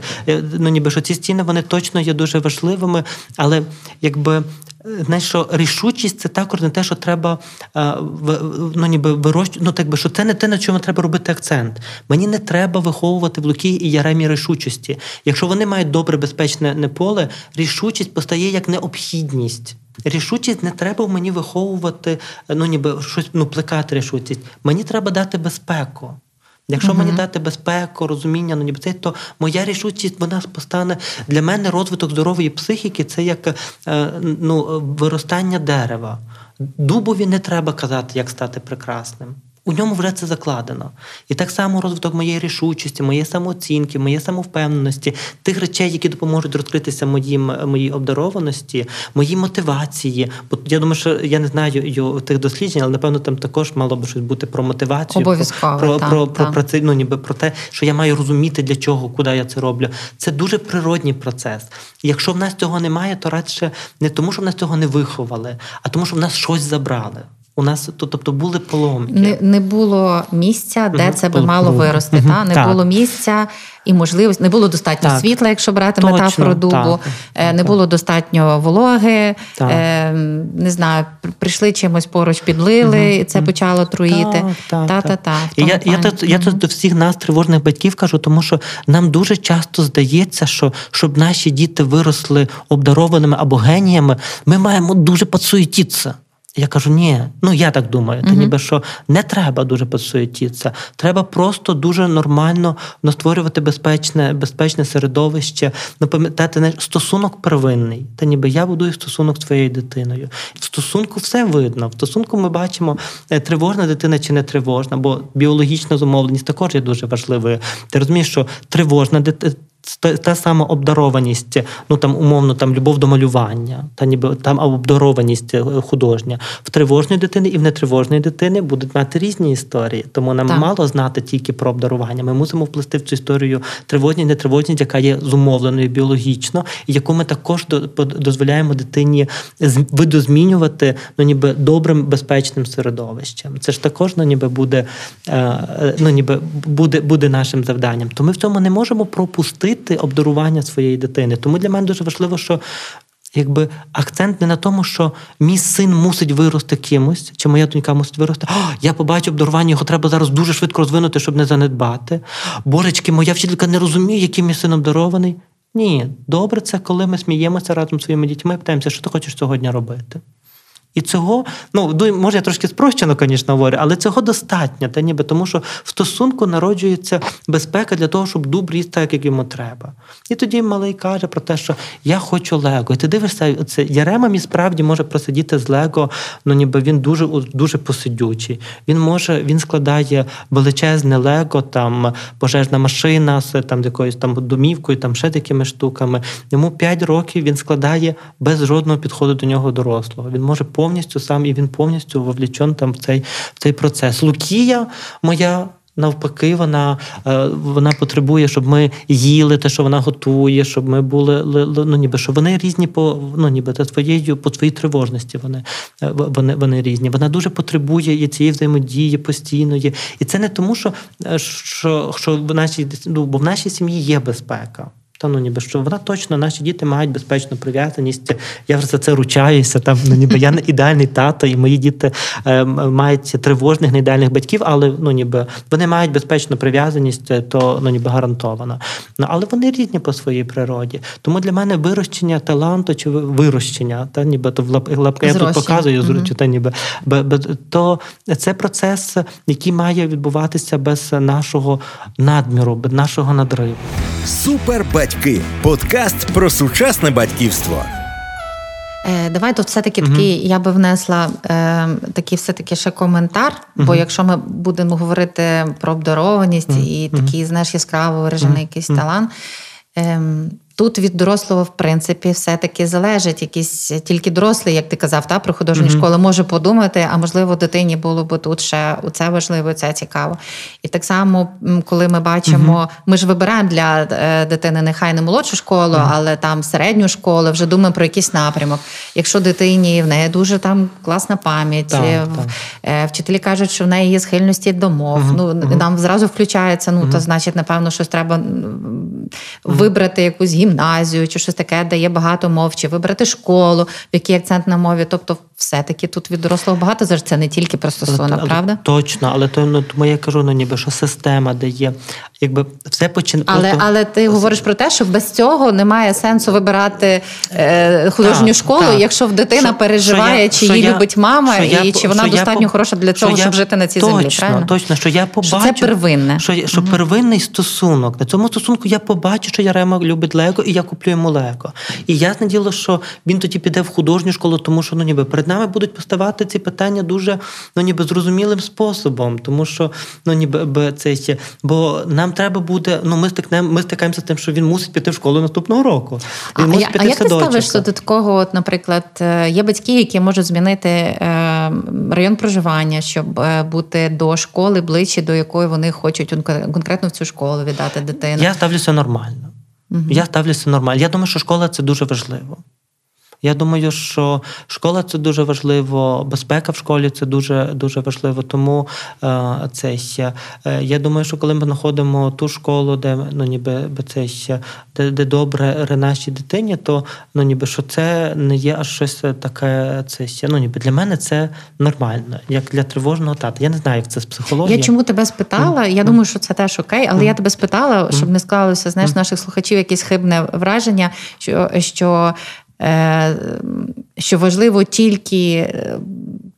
ну ніби що ці стіни вони точно є дуже важливими, але якби знаєш, що рішучість це також не те, що треба е, ну, ніби вирощувати. Ну, так би, що це не те, на чому треба робити акцент. Мені не треба виховувати в Луки і Яремі рішучості. Якщо вони мають добре безпечне не рішучість постає як необхідність. Рішучість не треба в мені виховувати, ну ніби щось ну, плекати рішучість. Мені треба дати безпеку. Якщо uh-huh. мені дати безпеку, розуміння, ну ніби це, то моя рішучість вона постане для мене розвиток здорової психіки це як е, ну, виростання дерева. Дубові не треба казати, як стати прекрасним. У ньому вже це закладено. І так само розвиток моєї рішучості, моєї самооцінки, моєї самовпевненості, тих речей, які допоможуть розкритися моїм, моїй обдарованості, моїй мотивації. Бо я думаю, що я не знаю тих досліджень, але напевно там також мало би щось бути про мотивацію, Обов'язково, про та, про, та. про, це, ну ніби про те, що я маю розуміти, для чого, куди я це роблю. Це дуже природній процес. І якщо в нас цього немає, то радше не тому, що в нас цього не виховали, а тому, що в нас щось забрали. У нас тобто були поломки. Не не було місця, де угу. це би мало вирости. Угу. Та? Не так. було місця і можливості, не було достатньо так. світла, якщо брати Точно, метафору дубу, так. не було достатньо вологи, е, не знаю, прийшли чимось поруч, підлили, угу. і це почало труїти. Та-та-та. Я я, я тут до всіх нас, тривожних батьків, кажу, тому що нам дуже часто здається, що щоб наші діти виросли обдарованими або геніями, ми маємо дуже підсуетитися. Я кажу, ні, ну я так думаю, uh-huh. ніби що не треба дуже посуетитися. Треба просто дуже нормально створювати безпечне безпечне середовище, ну пам'ятати не стосунок первинний. Та ніби я будую стосунок з твоєю дитиною. В стосунку все видно. В стосунку ми бачимо, е, тривожна дитина чи не тривожна, бо біологічна зумовленість також є дуже важливою. Ти розумієш, що тривожна дитина та сама обдарованість, ну там умовно там любов до малювання, та ніби там обдарованість е, художня в тривожної дитини і в нетривожної дитини будуть мати різні історії. Тому нам так. мало знати тільки про обдарування. Ми мусимо вплести в цю історію тривожність, нетривожність, яка є зумовленою біологічно, і яку ми також дозволяємо дитині видозмінювати ну, ніби добрим безпечним середовищем. Це ж також ну, ніби буде, е, ну ніби буде, буде нашим завданням. То ми в цьому не можемо пропустити обдарування своєї дитини. Тому для мене дуже важливо, що. Якби акцент не на тому, що мій син мусить вирости кимось, чи моя донька мусить вирости. О, я побачу обдарування, його треба зараз дуже швидко розвинути, щоб не занедбати. Божечки, моя вчителька не розуміє, яким мій син обдарований. Ні, добре, це коли ми сміємося разом з своїми дітьми, питаємося, що ти хочеш сьогодні робити. І цього, ну може я трошки спрощено, звісно, говорю, але цього достатньо, та ніби тому, що в стосунку народжується безпека для того, щоб дуб ріс так, як йому треба. І тоді малий каже про те, що я хочу Лего. І ти дивишся, це Ярема мій справді може просидіти з Лего, ну ніби він дуже дуже посидючий. Він може, він складає величезне Лего, там пожежна машина з там якоюсь там домівкою, там ще такими штуками. Йому 5 років він складає без жодного підходу до нього дорослого. Він може повністю сам і він повністю вовлічен там в цей в цей процес. Лукія моя. Навпаки, вона е, вона потребує, щоб ми їли те, що вона готує, щоб ми були ну, ніби що вони різні по ну, ніби та своєю по своїй тривожності. Вони е, вони, вони різні. Вона дуже потребує і цієї взаємодії постійної. І це не тому, що е, що, що в нашій ну, бо в нашій сім'ї є безпека. Та ну ніби що вона точно наші діти мають безпечну прив'язаність. Я вже за це ручаюся. Там ну ніби я не ідеальний тато, і мої діти е, мають тривожних, не ідеальних батьків, але ну ніби вони мають безпечну прив'язаність, е, то ну ніби гарантовано. Ну але вони різні по своїй природі. Тому для мене вирощення таланту чи вирощення, та ніби то в лапка я тут показую mm-hmm. та ніби то це процес, який має відбуватися без нашого надміру, без нашого надриву. Супер батьки подкаст про сучасне батьківство. Е, давай тут все-таки угу. такий, я би внесла е, такий все-таки ще коментар. Угу. Бо якщо ми будемо говорити про обдарованість угу. і такий, знаєш, яскраво виражений якийсь талант. Е, Тут від дорослого, в принципі, все-таки залежить якісь тільки дорослий, як ти казав, та про художню mm-hmm. школу може подумати, а можливо, дитині було б тут ще це важливо, це цікаво. І так само, коли ми бачимо, mm-hmm. ми ж вибираємо для е, дитини нехай не молодшу школу, mm-hmm. але там середню школу, вже думаємо про якийсь напрямок. Якщо дитині в неї дуже там класна пам'ять, так, е, так. Е, вчителі кажуть, що в неї є схильності до мов. Ну нам зразу включається. Ну то значить, напевно, щось треба вибрати якусь гімназію чи щось таке, де є багато мов, чи вибрати школу, в який акцент на мові. Тобто, все-таки тут від дорослого багато завжди це не тільки про стосунок, правда? Точно, але то ну, тому я кажу, ну ніби що система де є, якби все починає. Але просто... але ти говориш про те, що без цього немає сенсу вибирати е, художню так, школу, так. якщо дитина що, переживає, що я, чи її я, любить мама, і чи вона достатньо я, хороша для того, щоб жити на цій точно, землі. Правильно? Точно, що я побачу, що це первинне. Що, що угу. первинний стосунок. На цьому стосунку я побачу, що Ярема любить Лего, і я куплю йому Лего. І ясне діло, що він тоді піде в художню школу, тому що ну ніби перед нами будуть поставати ці питання дуже ну ніби зрозумілим способом, тому що ну ніби це ще, бо нам треба буде. Ну ми стикнемо, ми стикаємося з тим, що він мусить піти в школу наступного року. Він а, мусить піти а як ти ставишся до такого? От, наприклад, е, є батьки, які можуть змінити е, район проживання, щоб е, бути до школи ближче, до якої вони хочуть конкретно в цю школу віддати дитину. Я ставлюся нормально. Угу. Я ставлюся нормально. Я думаю, що школа це дуже важливо. Я думаю, що школа це дуже важливо, безпека в школі це дуже дуже важливо. Тому е, це ще е, я думаю, що коли ми знаходимо ту школу, де ну ніби це ще де, де добре нашій дитині, то ну ніби що це не є аж щось таке. Це ну ніби для мене це нормально, як для тривожного тата. Я не знаю, як це з психології. Я чому тебе спитала? Mm. Я думаю, що це теж окей, але mm. я тебе спитала, щоб не склалося знаєш, наших слухачів якесь хибне враження, що що що важливо тільки е,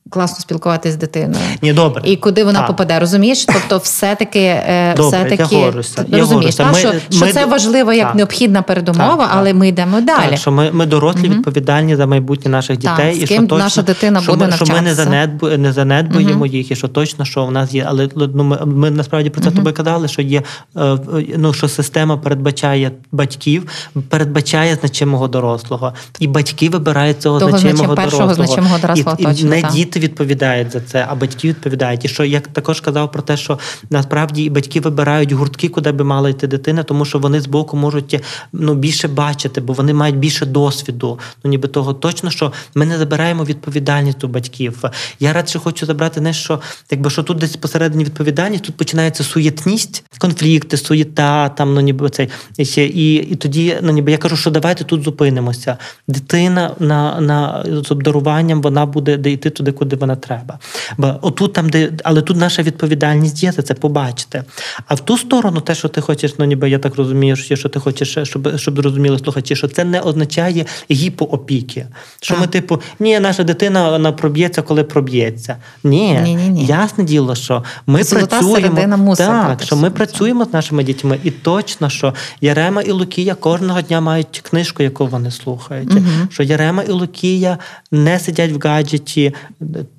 класно спілкуватися з дитиною. Ні, добре. І куди вона так. попаде, розумієш? Тобто, все-таки, е, Добре, все-таки я говорюся, я розумієш, та, Ми- що, ми що це важливо як так. необхідна передумова, Так, але ми йдемо далі. Так, що ми, ми дорослі відповідальні за майбутнє наших дітей, з і ким що точно, наша дитина що буде ми, що ми не занедбу, не занедбуємо їх, і що точно, що в нас є. Але ну, ми, ми насправді про це тобі казали, що є е, ну, що система передбачає батьків, передбачає значимого дорослого, і батьки вибирають цього значимого дорослого. значимого дорослого, і, і точно, не так. Діти відповідають за це, а батьки відповідають. І що я також казав про те, що насправді і батьки вибирають гуртки, куди би мала йти дитина, тому що вони збоку можуть ну більше бачити, бо вони мають більше досвіду. Ну ніби того точно, що ми не забираємо відповідальність у батьків. Я радше хочу забрати не що, якби що тут десь посередині відповідальність, тут починається суєтність, конфлікти, суєта, там ну ніби цей і, і тоді ну ніби я кажу, що давайте тут зупинимося. Дитина на, на з обдаруванням вона буде де йти туди, куди вона треба. Бо отут там, де але тут наша відповідальність є за це побачити. А в ту сторону, те, що ти хочеш, ну ніби я так розумію, що ти хочеш, щоб щоб зрозуміли слухачі, що це не означає гіпоопіки. Що Так. ми, типу, ні, наша дитина вона проб'ється, коли проб'ється. Ні, Ні-ні-ні. ясне діло, що ми Золота працюємо так, що ми працюємо з нашими дітьми, і точно, що Ярема і Лукія кожного дня мають книжку, яку вони слухають. Що Ярема і Лукія не сидять в гаджеті.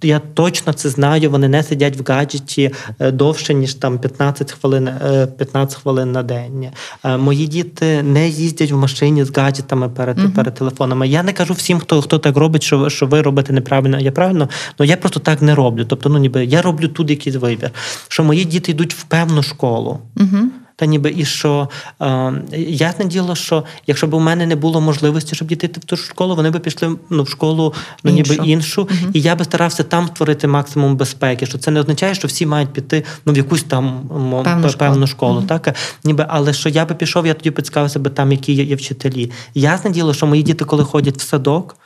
Я точно це знаю. Вони не сидять в гаджеті е, довше ніж там 15 хвилин, е, 15 хвилин на день. Е, Мої діти не їздять в машині з гаджетами перед, перед телефонами. Я не кажу всім, хто хто так робить, що, що ви робите неправильно. Я правильно, але я просто так не роблю. Тобто, ну ніби я роблю тут якийсь вибір. Що мої діти йдуть в певну школу. Угу. Та ніби і що е, ясне діло, що якщо б у мене не було можливості, щоб діти в ту школу, вони б пішли ну, в школу ну, ніби Іншу. іншу, і я би старався там створити максимум безпеки. Що це не означає, що всі мають піти ну, в якусь там Певну певну, школу. школу. Так? Ніби, але що я би пішов, я тоді підцікавився би там, які є, є вчителі. Ясне діло, що мої діти, коли ходять в садок.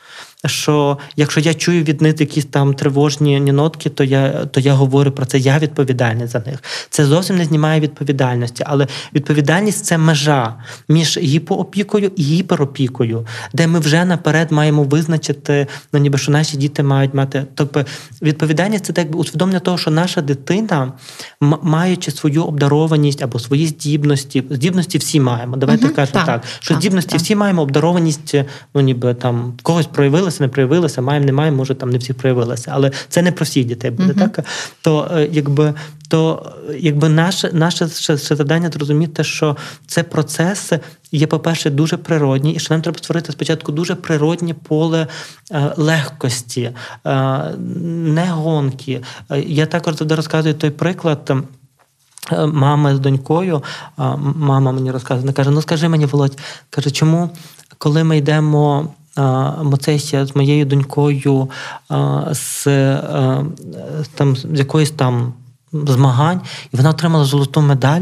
Що якщо я чую від них якісь там тривожні нотки, то я то я говорю про це. Я відповідальний за них. Це зовсім не знімає відповідальності, але відповідальність це межа між гіпоопікою і гіперопікою, де ми вже наперед маємо визначити, ну ніби що наші діти мають мати. Тобто відповідальність це так би усвідомлення того, що наша дитина, маючи свою обдарованість або свої здібності, здібності всі маємо. Давайте Мгм, кажемо так, так, що так, здібності так. всі маємо обдарованість, ну ніби там когось проявилася, не проявилася, маємо, не маємо, може там не всі проявилися. Але це не про всіх дітей буде так. То е, якби. То якби наше наше ще, ще завдання зрозуміти, що це процес є, по-перше, дуже природній, і що нам треба створити спочатку дуже природнє поле е, легкості, е, не гонки. Е, Я також завжди розказую той приклад. там, е, Мама з донькою, мама мені розказує, вона каже: ну скажи мені, Володь, каже, чому, коли ми йдемо Моцесія з моєю донькою з, там, з якоїсь там змагань, і вона отримала золоту медаль.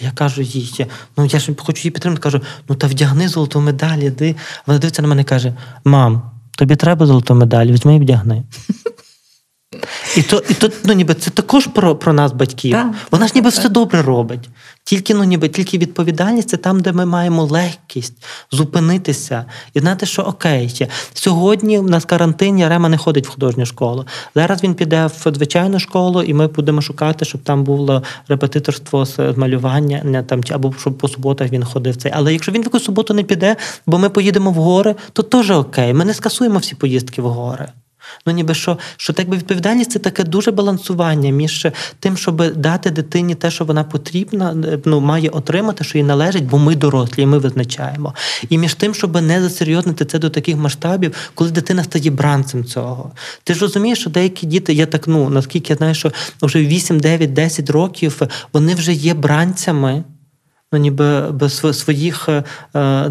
Я кажу їй, ну я ж хочу її підтримати, кажу, ну та вдягни золоту медаль, іди. Вона дивиться на мене і каже: Мам, тобі треба золоту медаль, візьми і вдягни. І то, і то ну, ніби це також про, про нас, батьків. Так, Вона ж ніби так, все добре робить. Тільки, ну, ніби, тільки відповідальність це там, де ми маємо легкість зупинитися і знати, що окей, ще. сьогодні в нас карантин, Ярема не ходить в художню школу. Зараз він піде в звичайну школу, і ми будемо шукати, щоб там було репетиторство з малювання, не, там, або щоб по суботах він ходив цей. Але якщо він в якусь суботу не піде, бо ми поїдемо в гори, то теж окей. Ми не скасуємо всі поїздки в гори. Ну, ніби що, що так би відповідальність це таке дуже балансування між тим, щоб дати дитині те, що вона потрібна, ну має отримати, що їй належить, бо ми дорослі, і ми визначаємо. І між тим, щоб не засерйознити це до таких масштабів, коли дитина стає бранцем цього. Ти ж розумієш, що деякі діти, я так ну наскільки я знаю, що вже 8, 9, 10 років вони вже є бранцями. Ну, ніби без своїх е,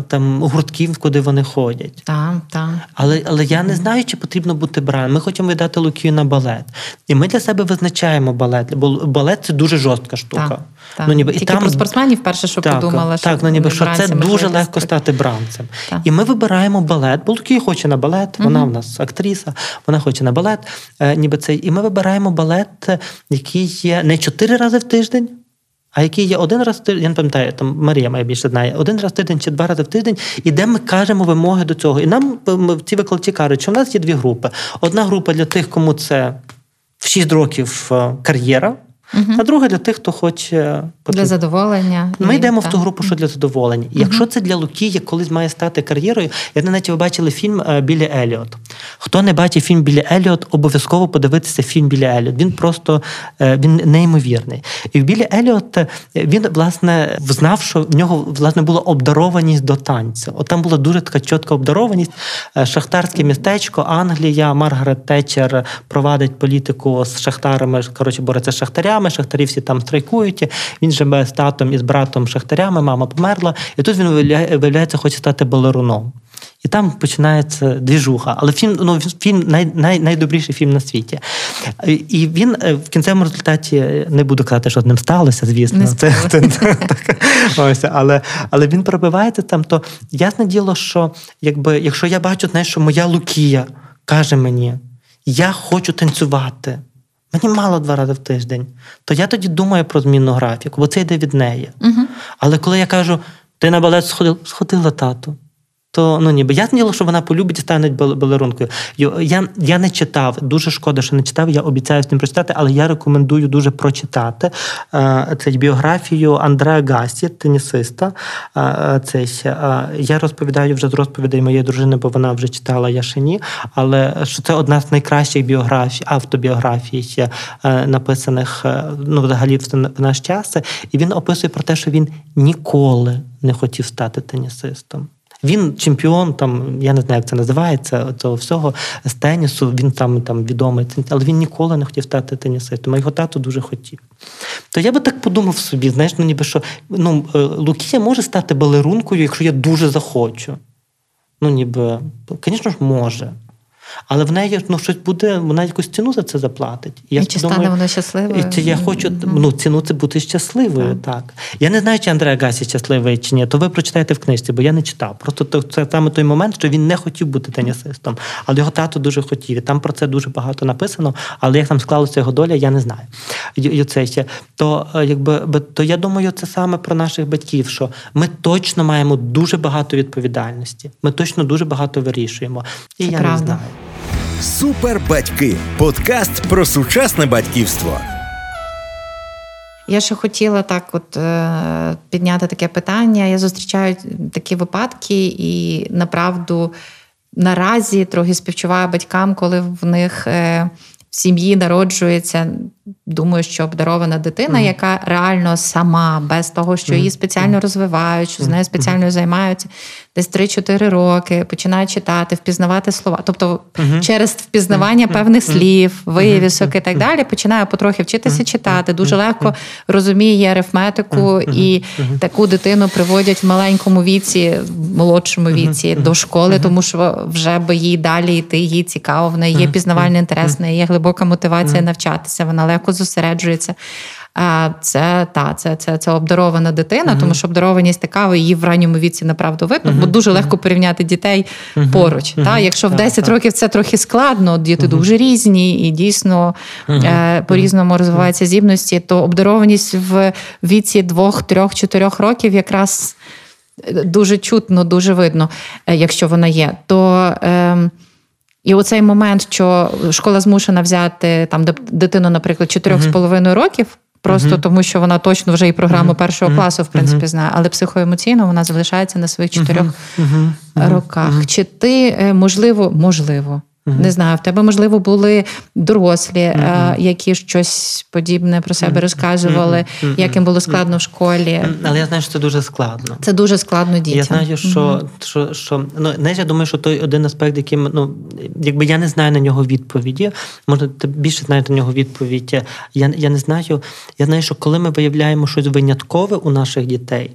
там гуртків, куди вони ходять. Так, так. Але але я не знаю, чи потрібно бути браном. Ми хочемо віддати Лукію на балет. І ми для себе визначаємо балет, бо балет це дуже жорстка штука. Так, так. Ну, ніби, Тільки і там, про спортсменів перше, що так, подумала, що так, ну, ніби, що це дуже легко стати бранцем. Так. І ми вибираємо балет, бо Лукія хоче на балет, вона в нас актриса, вона хоче на балет. Е, ніби це, і ми вибираємо балет, який є не чотири рази в тиждень. А який є один раз в тиждень, я не пам'ятаю, там Марія має більше знає, один раз в тиждень чи два рази в тиждень, і де ми кажемо вимоги до цього. І нам ми, ці викладачі кажуть, що в нас є дві групи. Одна група для тих, кому це в 6 років е, кар'єра. Угу. А друге для тих, хто хоче для задоволення. Ми і, йдемо та. в ту групу, що для задоволення. Угу. Якщо це для Луки, коли має стати кар'єрою, я не навіть ви бачили фільм е, Білі Еліот. Хто не бачив фільм Білі Еліот, обов'язково подивитися фільм Білі Еліот. Він просто е, він неймовірний. І в Білі Еліот е, він власне знав, що в нього власне була обдарованість до танцю. От там була дуже така чітка обдарованість. Шахтарське містечко, Англія, Маргарет Тетчер провадить політику з шахтарами. Коротше, бореться з шахтарями. Шахтарі всі там страйкують. Він живе з татом і з братом шахтарями, мама померла, і тут він виявляється, хоче стати балеруном. І там починається двіжуха. Але фільм ну, фільм най, най, найдобріший фільм на світі. І він е, в кінцевому результаті не буду казати, що з ним сталося, звісно. Не це, це, так, ось, Але але він пробивається там, то ясне діло, що якби, якщо я бачу, знаєш, що моя Лукія каже мені, я хочу танцювати. Мені мало два рази в тиждень, то я тоді думаю про змінну графіку, бо це йде від неї. Угу. Але коли я кажу, ти на балет сходила, сходила тату то ну ніби я діло, що вона полюбить і стане балерункою. Я я не читав, дуже шкода, що не читав. Я обіцяю з ним прочитати, але я рекомендую дуже прочитати е, цей біографію Андреа Гасі, тенісиста. Е, цей, е, я розповідаю вже з розповідей моєї дружини, бо вона вже читала я ще ні. Але що це одна з найкращих біографій, автобіографій, написаних ну, взагалі в наш час. І він описує про те, що він ніколи не хотів стати тенісистом. Він чемпіон, там я не знаю, як це називається, того всього з тенісу. Він там там відомий, але він ніколи не хотів стати тенісистом. А його тато дуже хотів. То я би так подумав собі, знаєш, ну ніби що ну, е, Лукія може стати балерункою, якщо я дуже захочу. Ну, ніби, звісно ж, може. Але в неї ну, щось буде, вона якусь ціну за це заплатить. І, і чи думаю, стане вона щасливою? І, чи я хочу ну, ціну це бути щасливою. Так. так. Я не знаю, чи Андреа Гасі щасливий чи ні, то ви прочитаєте в книжці, бо я не читав. Просто це саме той момент, що він не хотів бути тенісистом, але його тато дуже хотів. І Там про це дуже багато написано, але як там склалася його доля, я не знаю. І, це ще. То, е, якби, то я думаю, це саме про наших батьків, що ми точно маємо дуже багато відповідальності. Ми точно дуже багато вирішуємо. І це я правда. не знаю. Супербатьки подкаст про сучасне батьківство. Я ще хотіла так, от е, підняти таке питання. Я зустрічаю такі випадки, і направду наразі трохи співчуваю батькам, коли в них е, в сім'ї народжується. Думаю, що обдарована дитина, mm-hmm. яка реально сама, без того, що її спеціально розвивають, що з нею спеціально займаються, десь 3-4 роки, починає читати, впізнавати слова. Тобто uh-huh. через впізнавання uh-huh. певних слів, вивісок і так далі, починає потрохи вчитися читати. Дуже легко розуміє арифметику і таку дитину приводять в маленькому віці, в молодшому віці до школи, тому що вже би їй далі йти, їй цікаво, в неї є пізнавальний інтерес, в неї є глибока мотивація навчатися, вона легко зосереджується. Це та це це, це обдарована дитина, uh-huh. тому що обдарованість така її в ранньому віці направду видно, uh-huh. бо дуже легко порівняти дітей uh-huh. поруч. Та Якщо в 10 років це трохи складно, діти дуже різні і дійсно е, по-різному розвиваються здібності, то обдарованість в віці 2, 3, 4 років якраз дуже чутно, дуже видно, е, якщо вона є. То е, і оцей момент, що школа змушена взяти там дитину, наприклад, 4,5 років. Просто uh-huh. тому, що вона точно вже і програму uh-huh. першого класу, в принципі, знає, але психоемоційно вона залишається на своїх чотирьох роках. Чи ти е, можливо, можливо, Uh-huh. Не знаю, в тебе, можливо, були дорослі, uh-huh. які щось подібне про себе розказували, як їм було складно в школі. Але я знаю, що це дуже складно. Це дуже складно дітям. Я знаю, що що, що ну знаєш, я думаю, що той один аспект, який ну якби я не знаю на нього відповіді, може ти більше знаєш на нього відповідь. Я, Я не знаю. Я знаю, що коли ми виявляємо щось виняткове у наших дітей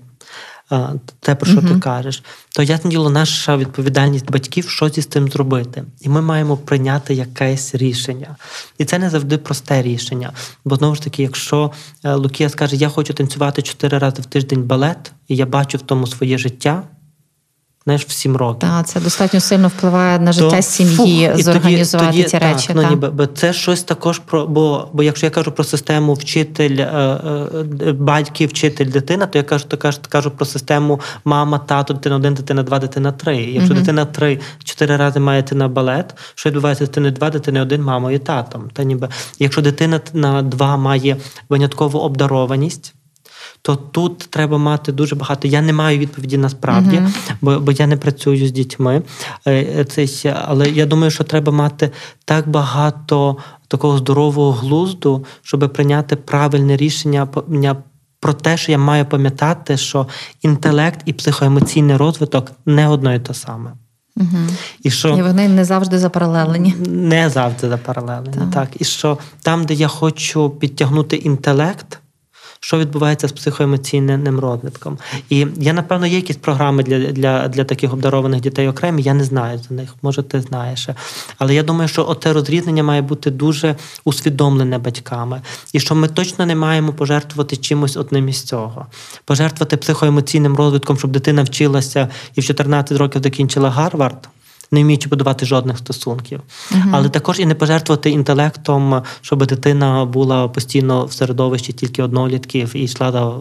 те, про що uh-huh. ти кажеш, то ясне діло, наша відповідальність батьків, що зі з цим зробити. І ми маємо прийняти якесь рішення. І це не завжди просте рішення. Бо знову ж таки, якщо е, Лукія скаже, я хочу танцювати чотири рази в тиждень балет, і я бачу в тому своє життя. Знаєш, в сім років. Так, це достатньо сильно впливає на життя то, сім'ї, фух, зорганізувати тоді, ці так, речі. Ну, ніби, бо це щось також про. Бо бо якщо я кажу про систему вчитель, е, е, батьки, вчитель, дитина, то я кажу, то кажу, кажу про систему мама, тато, дитина один, дитина два, дитина три. Якщо mm-hmm. дитина три, чотири рази має йти на балет, що відбувається дитини два, дитини один, мамою і татом. Та ніби якщо дитина на два має виняткову обдарованість то тут треба мати дуже багато. Я не маю відповіді насправді, uh-huh. бо бо я не працюю з дітьми. Е, це, Але я думаю, що треба мати так багато такого здорового глузду, щоб прийняти правильне рішення про те, що я маю пам'ятати, що інтелект і психоемоційний розвиток не одно і те саме. Угу. І що і вони не завжди запаралелені. Не завжди запаралелені. Так. так. І що там, де я хочу підтягнути інтелект, що відбувається з психоемоційним розвитком. І я, напевно, є якісь програми для для, для таких обдарованих дітей окремі. Я не знаю за них, може, ти знаєш. Але я думаю, що оце розрізнення має бути дуже усвідомлене батьками. І що ми точно не маємо пожертвувати чимось одним із цього. Пожертвувати психоемоційним розвитком, щоб дитина вчилася і в 14 років закінчила Гарвард не вміючи будувати жодних стосунків, uh але також і не пожертвувати інтелектом, щоб дитина була постійно в середовищі тільки однолітків і йшла до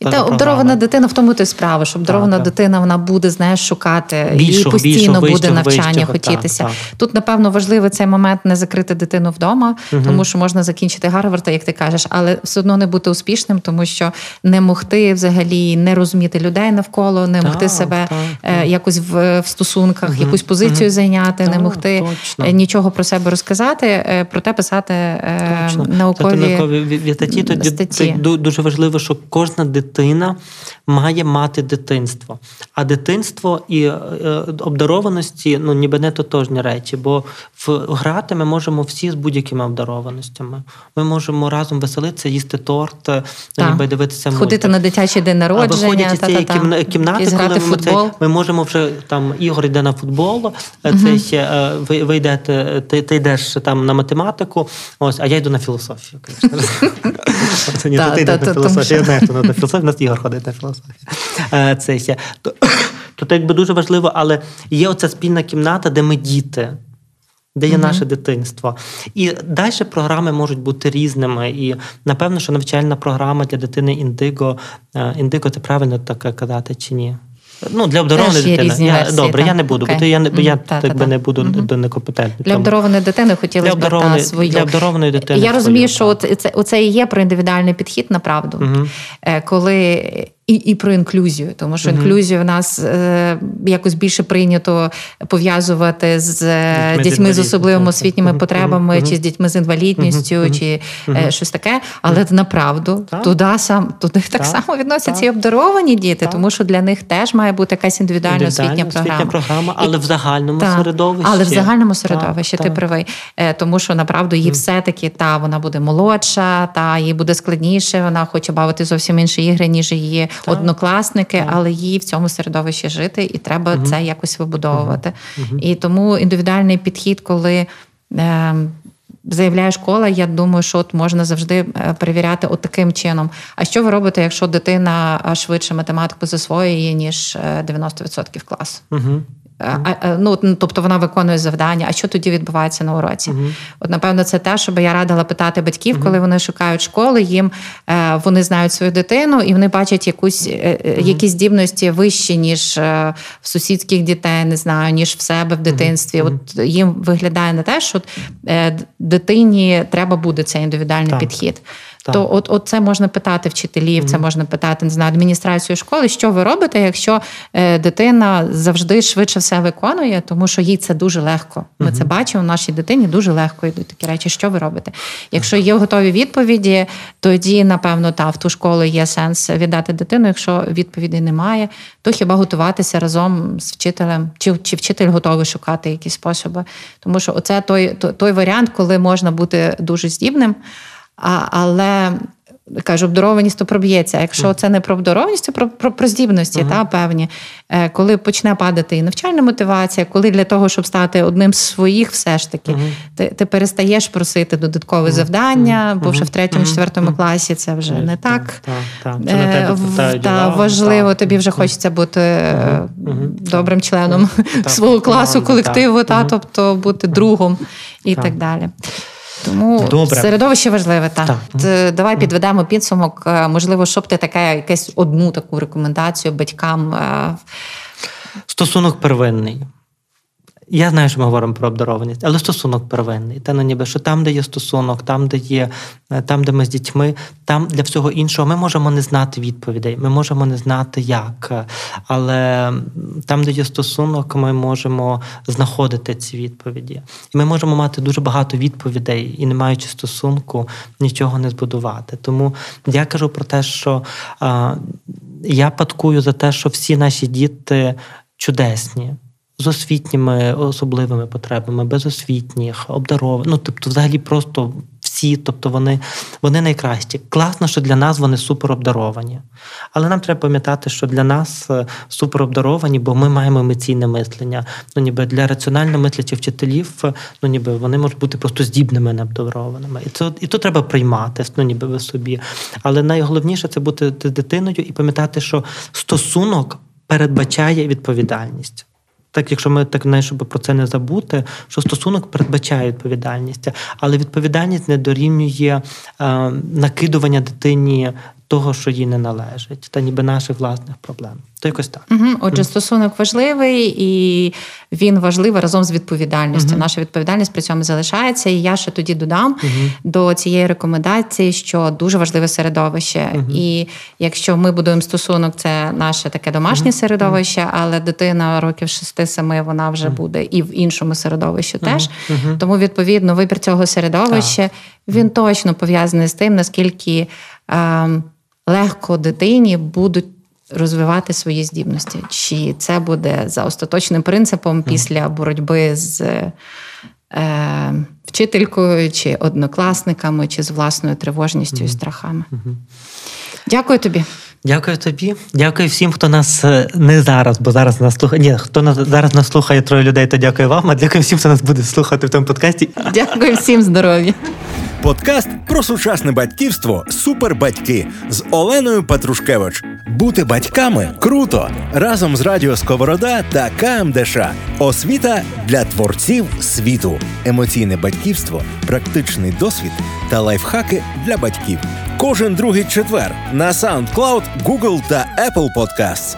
і та обдарована дитина в тому ти справа, що обдарована так, дитина вона буде знаєш шукати більшого, і постійно більшого, буде вищого, навчання вищого, хотітися. Так, Тут напевно важливий цей момент не закрити дитину вдома, uh тому що можна закінчити Гарварда, як ти кажеш, але все одно не бути успішним, тому що не могти взагалі не розуміти людей навколо, не могти себе е, якось в, в стосунках, якусь позицію позицію зайняти, не могти точно. Е, нічого про себе розказати, е, проте писати е, точно. наукові наукові статті. Тоді статті. дуже важливо, що кожна дитина має мати дитинство. А дитинство і обдарованості ну ніби не тотожні речі, бо в грати ми можемо всі з будь-якими обдарованостями. Ми можемо разом веселитися, їсти торт, ніби дивитися ходити мультик. на дитячий день народження. А виходять із цієї кімнати, коли ми, ми можемо вже там Ігор йде на футбол, це ще е, ви, ви йдете, ти, ти йдеш там на математику, ось, а я йду на філософію. Це ні, ти йдеш на філософію. Я знаю, хто на філософію, у нас Ігор ходить на філософію. Е, це ще. Якби дуже важливо, але є оця спільна кімната, де ми діти. Де є mm-hmm. наше дитинство. І далі програми можуть бути різними. І напевно, що навчальна програма для дитини індиго, е, індиго це правильно так казати чи ні? Ну, для обдарованої дитини. Різні я, версії, Добре, так. я не буду, бо я, mm, я та, так та, би не буду mm-hmm. некомпетентний. Для обдарованої дитини хотілося б та свою. Для обдарованої дитини. Я розумію, що це, оце і є про індивідуальний підхід на правду. Mm-hmm. Коли і і про інклюзію, тому що mm-hmm. інклюзію в нас е, якось більше прийнято пов'язувати з дітьми, дітьми з особливими освітніми mm-hmm. потребами, mm-hmm. чи з дітьми з інвалідністю, чи е, щось таке. Але направду туди сам туди так само відносяться і обдаровані діти, тому що для них теж має бути якась індивідуальна освітня програма. програма, але і, в загальному середовищі. Але в загальному середовищі ти правий, е, тому що направду їй все-таки та вона буде молодша, та їй буде складніше. Вона хоче бавити зовсім інші ігри, ніж її так. однокласники, так. але їй в цьому середовищі жити, і треба угу. це якось вибудовувати. Угу. І тому індивідуальний підхід, коли. Е, Заявляє школа, я думаю, що от можна завжди е, перевіряти от таким чином. А що ви робите, якщо дитина швидше математику засвоює, ніж 90% е, класу? Угу. А, ну, Тобто вона виконує завдання. А що тоді відбувається на уроці? Uh-huh. От, напевно, це те, що би я радила питати батьків, uh-huh. коли вони шукають школи, їм е, вони знають свою дитину і вони бачать якусь uh-huh. якісь здібності вищі, ніж в сусідських дітей, не знаю, ніж в себе в дитинстві. От їм виглядає на те, що е, дитині треба буде цей індивідуальний підхід. Так. То от, от це можна питати вчителів, mm-hmm. це можна питати не знаю, адміністрацію школи, що ви робите, якщо е, дитина завжди швидше все виконує, тому що їй це дуже легко. Ми mm-hmm. це бачимо. Нашій дитині дуже легко йдуть такі речі. Що ви робите? Якщо є готові відповіді, тоді напевно та в ту школу є сенс віддати дитину. Якщо відповіді немає, то хіба готуватися разом з вчителем, чи чи вчитель готовий шукати якісь способи? Тому що оце той, той, той варіант, коли можна бути дуже здібним. А, Але кажу, обдарованість то проб'ється. А якщо це не про обдарованість, то про про, про здібності, mm-hmm. та певні. Е, коли почне падати і навчальна мотивація, коли для того, щоб стати одним з своїх, все ж таки, mm-hmm. ти ти перестаєш просити додаткове завдання, бо вже в третьому, четвертому класі це вже не так. та важливо. Тобі вже хочеться бути добрим членом свого класу, колективу, та тобто бути другом і так далі. Тому Добре. середовище важливе. Так. так. Давай підведемо підсумок. Е, можливо, щоб ти таке якесь одну таку рекомендацію батькам. Е, Стосунок первинний. Я знаю, що ми говоримо про обдарованість, але стосунок первинний. Та ну ніби що там, де є стосунок, там, де є, е, там, де ми з дітьми, там для всього іншого ми можемо не знати відповідей, ми можемо не знати як. Але там, де є стосунок, ми можемо знаходити ці відповіді. І ми можемо мати дуже багато відповідей і, не маючи стосунку, нічого не збудувати. Тому я кажу про те, що а, я падкую за те, що всі наші діти чудесні з освітніми особливими потребами, безосвітніх, обдарованих, ну тобто, взагалі, просто всі, тобто вони вони найкращі. Класно, що для нас вони суперобдаровані. Але нам треба пам'ятати, що для нас е, суперобдаровані, бо ми маємо емоційне мислення. Ну, ніби для раціонально мислячих вчителів, е, ну ніби вони можуть бути просто здібними необдарованими. І це і то треба приймати, ну ніби ви собі. Але найголовніше це бути дитиною і пам'ятати, що стосунок передбачає відповідальність. Так, якщо ми так не щоб про це не забути, що стосунок передбачає відповідальність, але відповідальність не дорівнює е, накидування дитині того, що їй не належить, та ніби наших власних проблем. То якось так. Угу. Отже, стосунок важливий і він важливий разом з відповідальністю. Угу. Наша відповідальність при цьому залишається. І я ще тоді додам угу. до цієї рекомендації, що дуже важливе середовище. І якщо ми будуємо стосунок, це наше таке домашнє середовище, але дитина років 6-7 вона вже буде і в іншому середовищі теж. Тому відповідно вибір цього середовища він точно пов'язаний з тим, наскільки. Ем, легко дитині будуть розвивати свої здібності. Чи це буде за остаточним принципом після боротьби з е, вчителькою, чи однокласниками, чи з власною тривожністю і страхами? Дякую тобі. Дякую тобі. Дякую всім, хто нас е, не зараз, бо зараз нас слухає. Ні, хто нас зараз нас слухає троє людей, то дякую вам. А дякую всім, хто нас буде слухати в тому подкасті. Дякую всім здоров'я. Подкаст про сучасне батьківство Супербатьки з Оленою Петрушкевич. Бути батьками круто разом з Радіо Сковорода та КМДШ. Освіта для творців світу, емоційне батьківство, практичний досвід та лайфхаки для батьків. Кожен другий четвер на SoundCloud, Google та Apple Podcasts.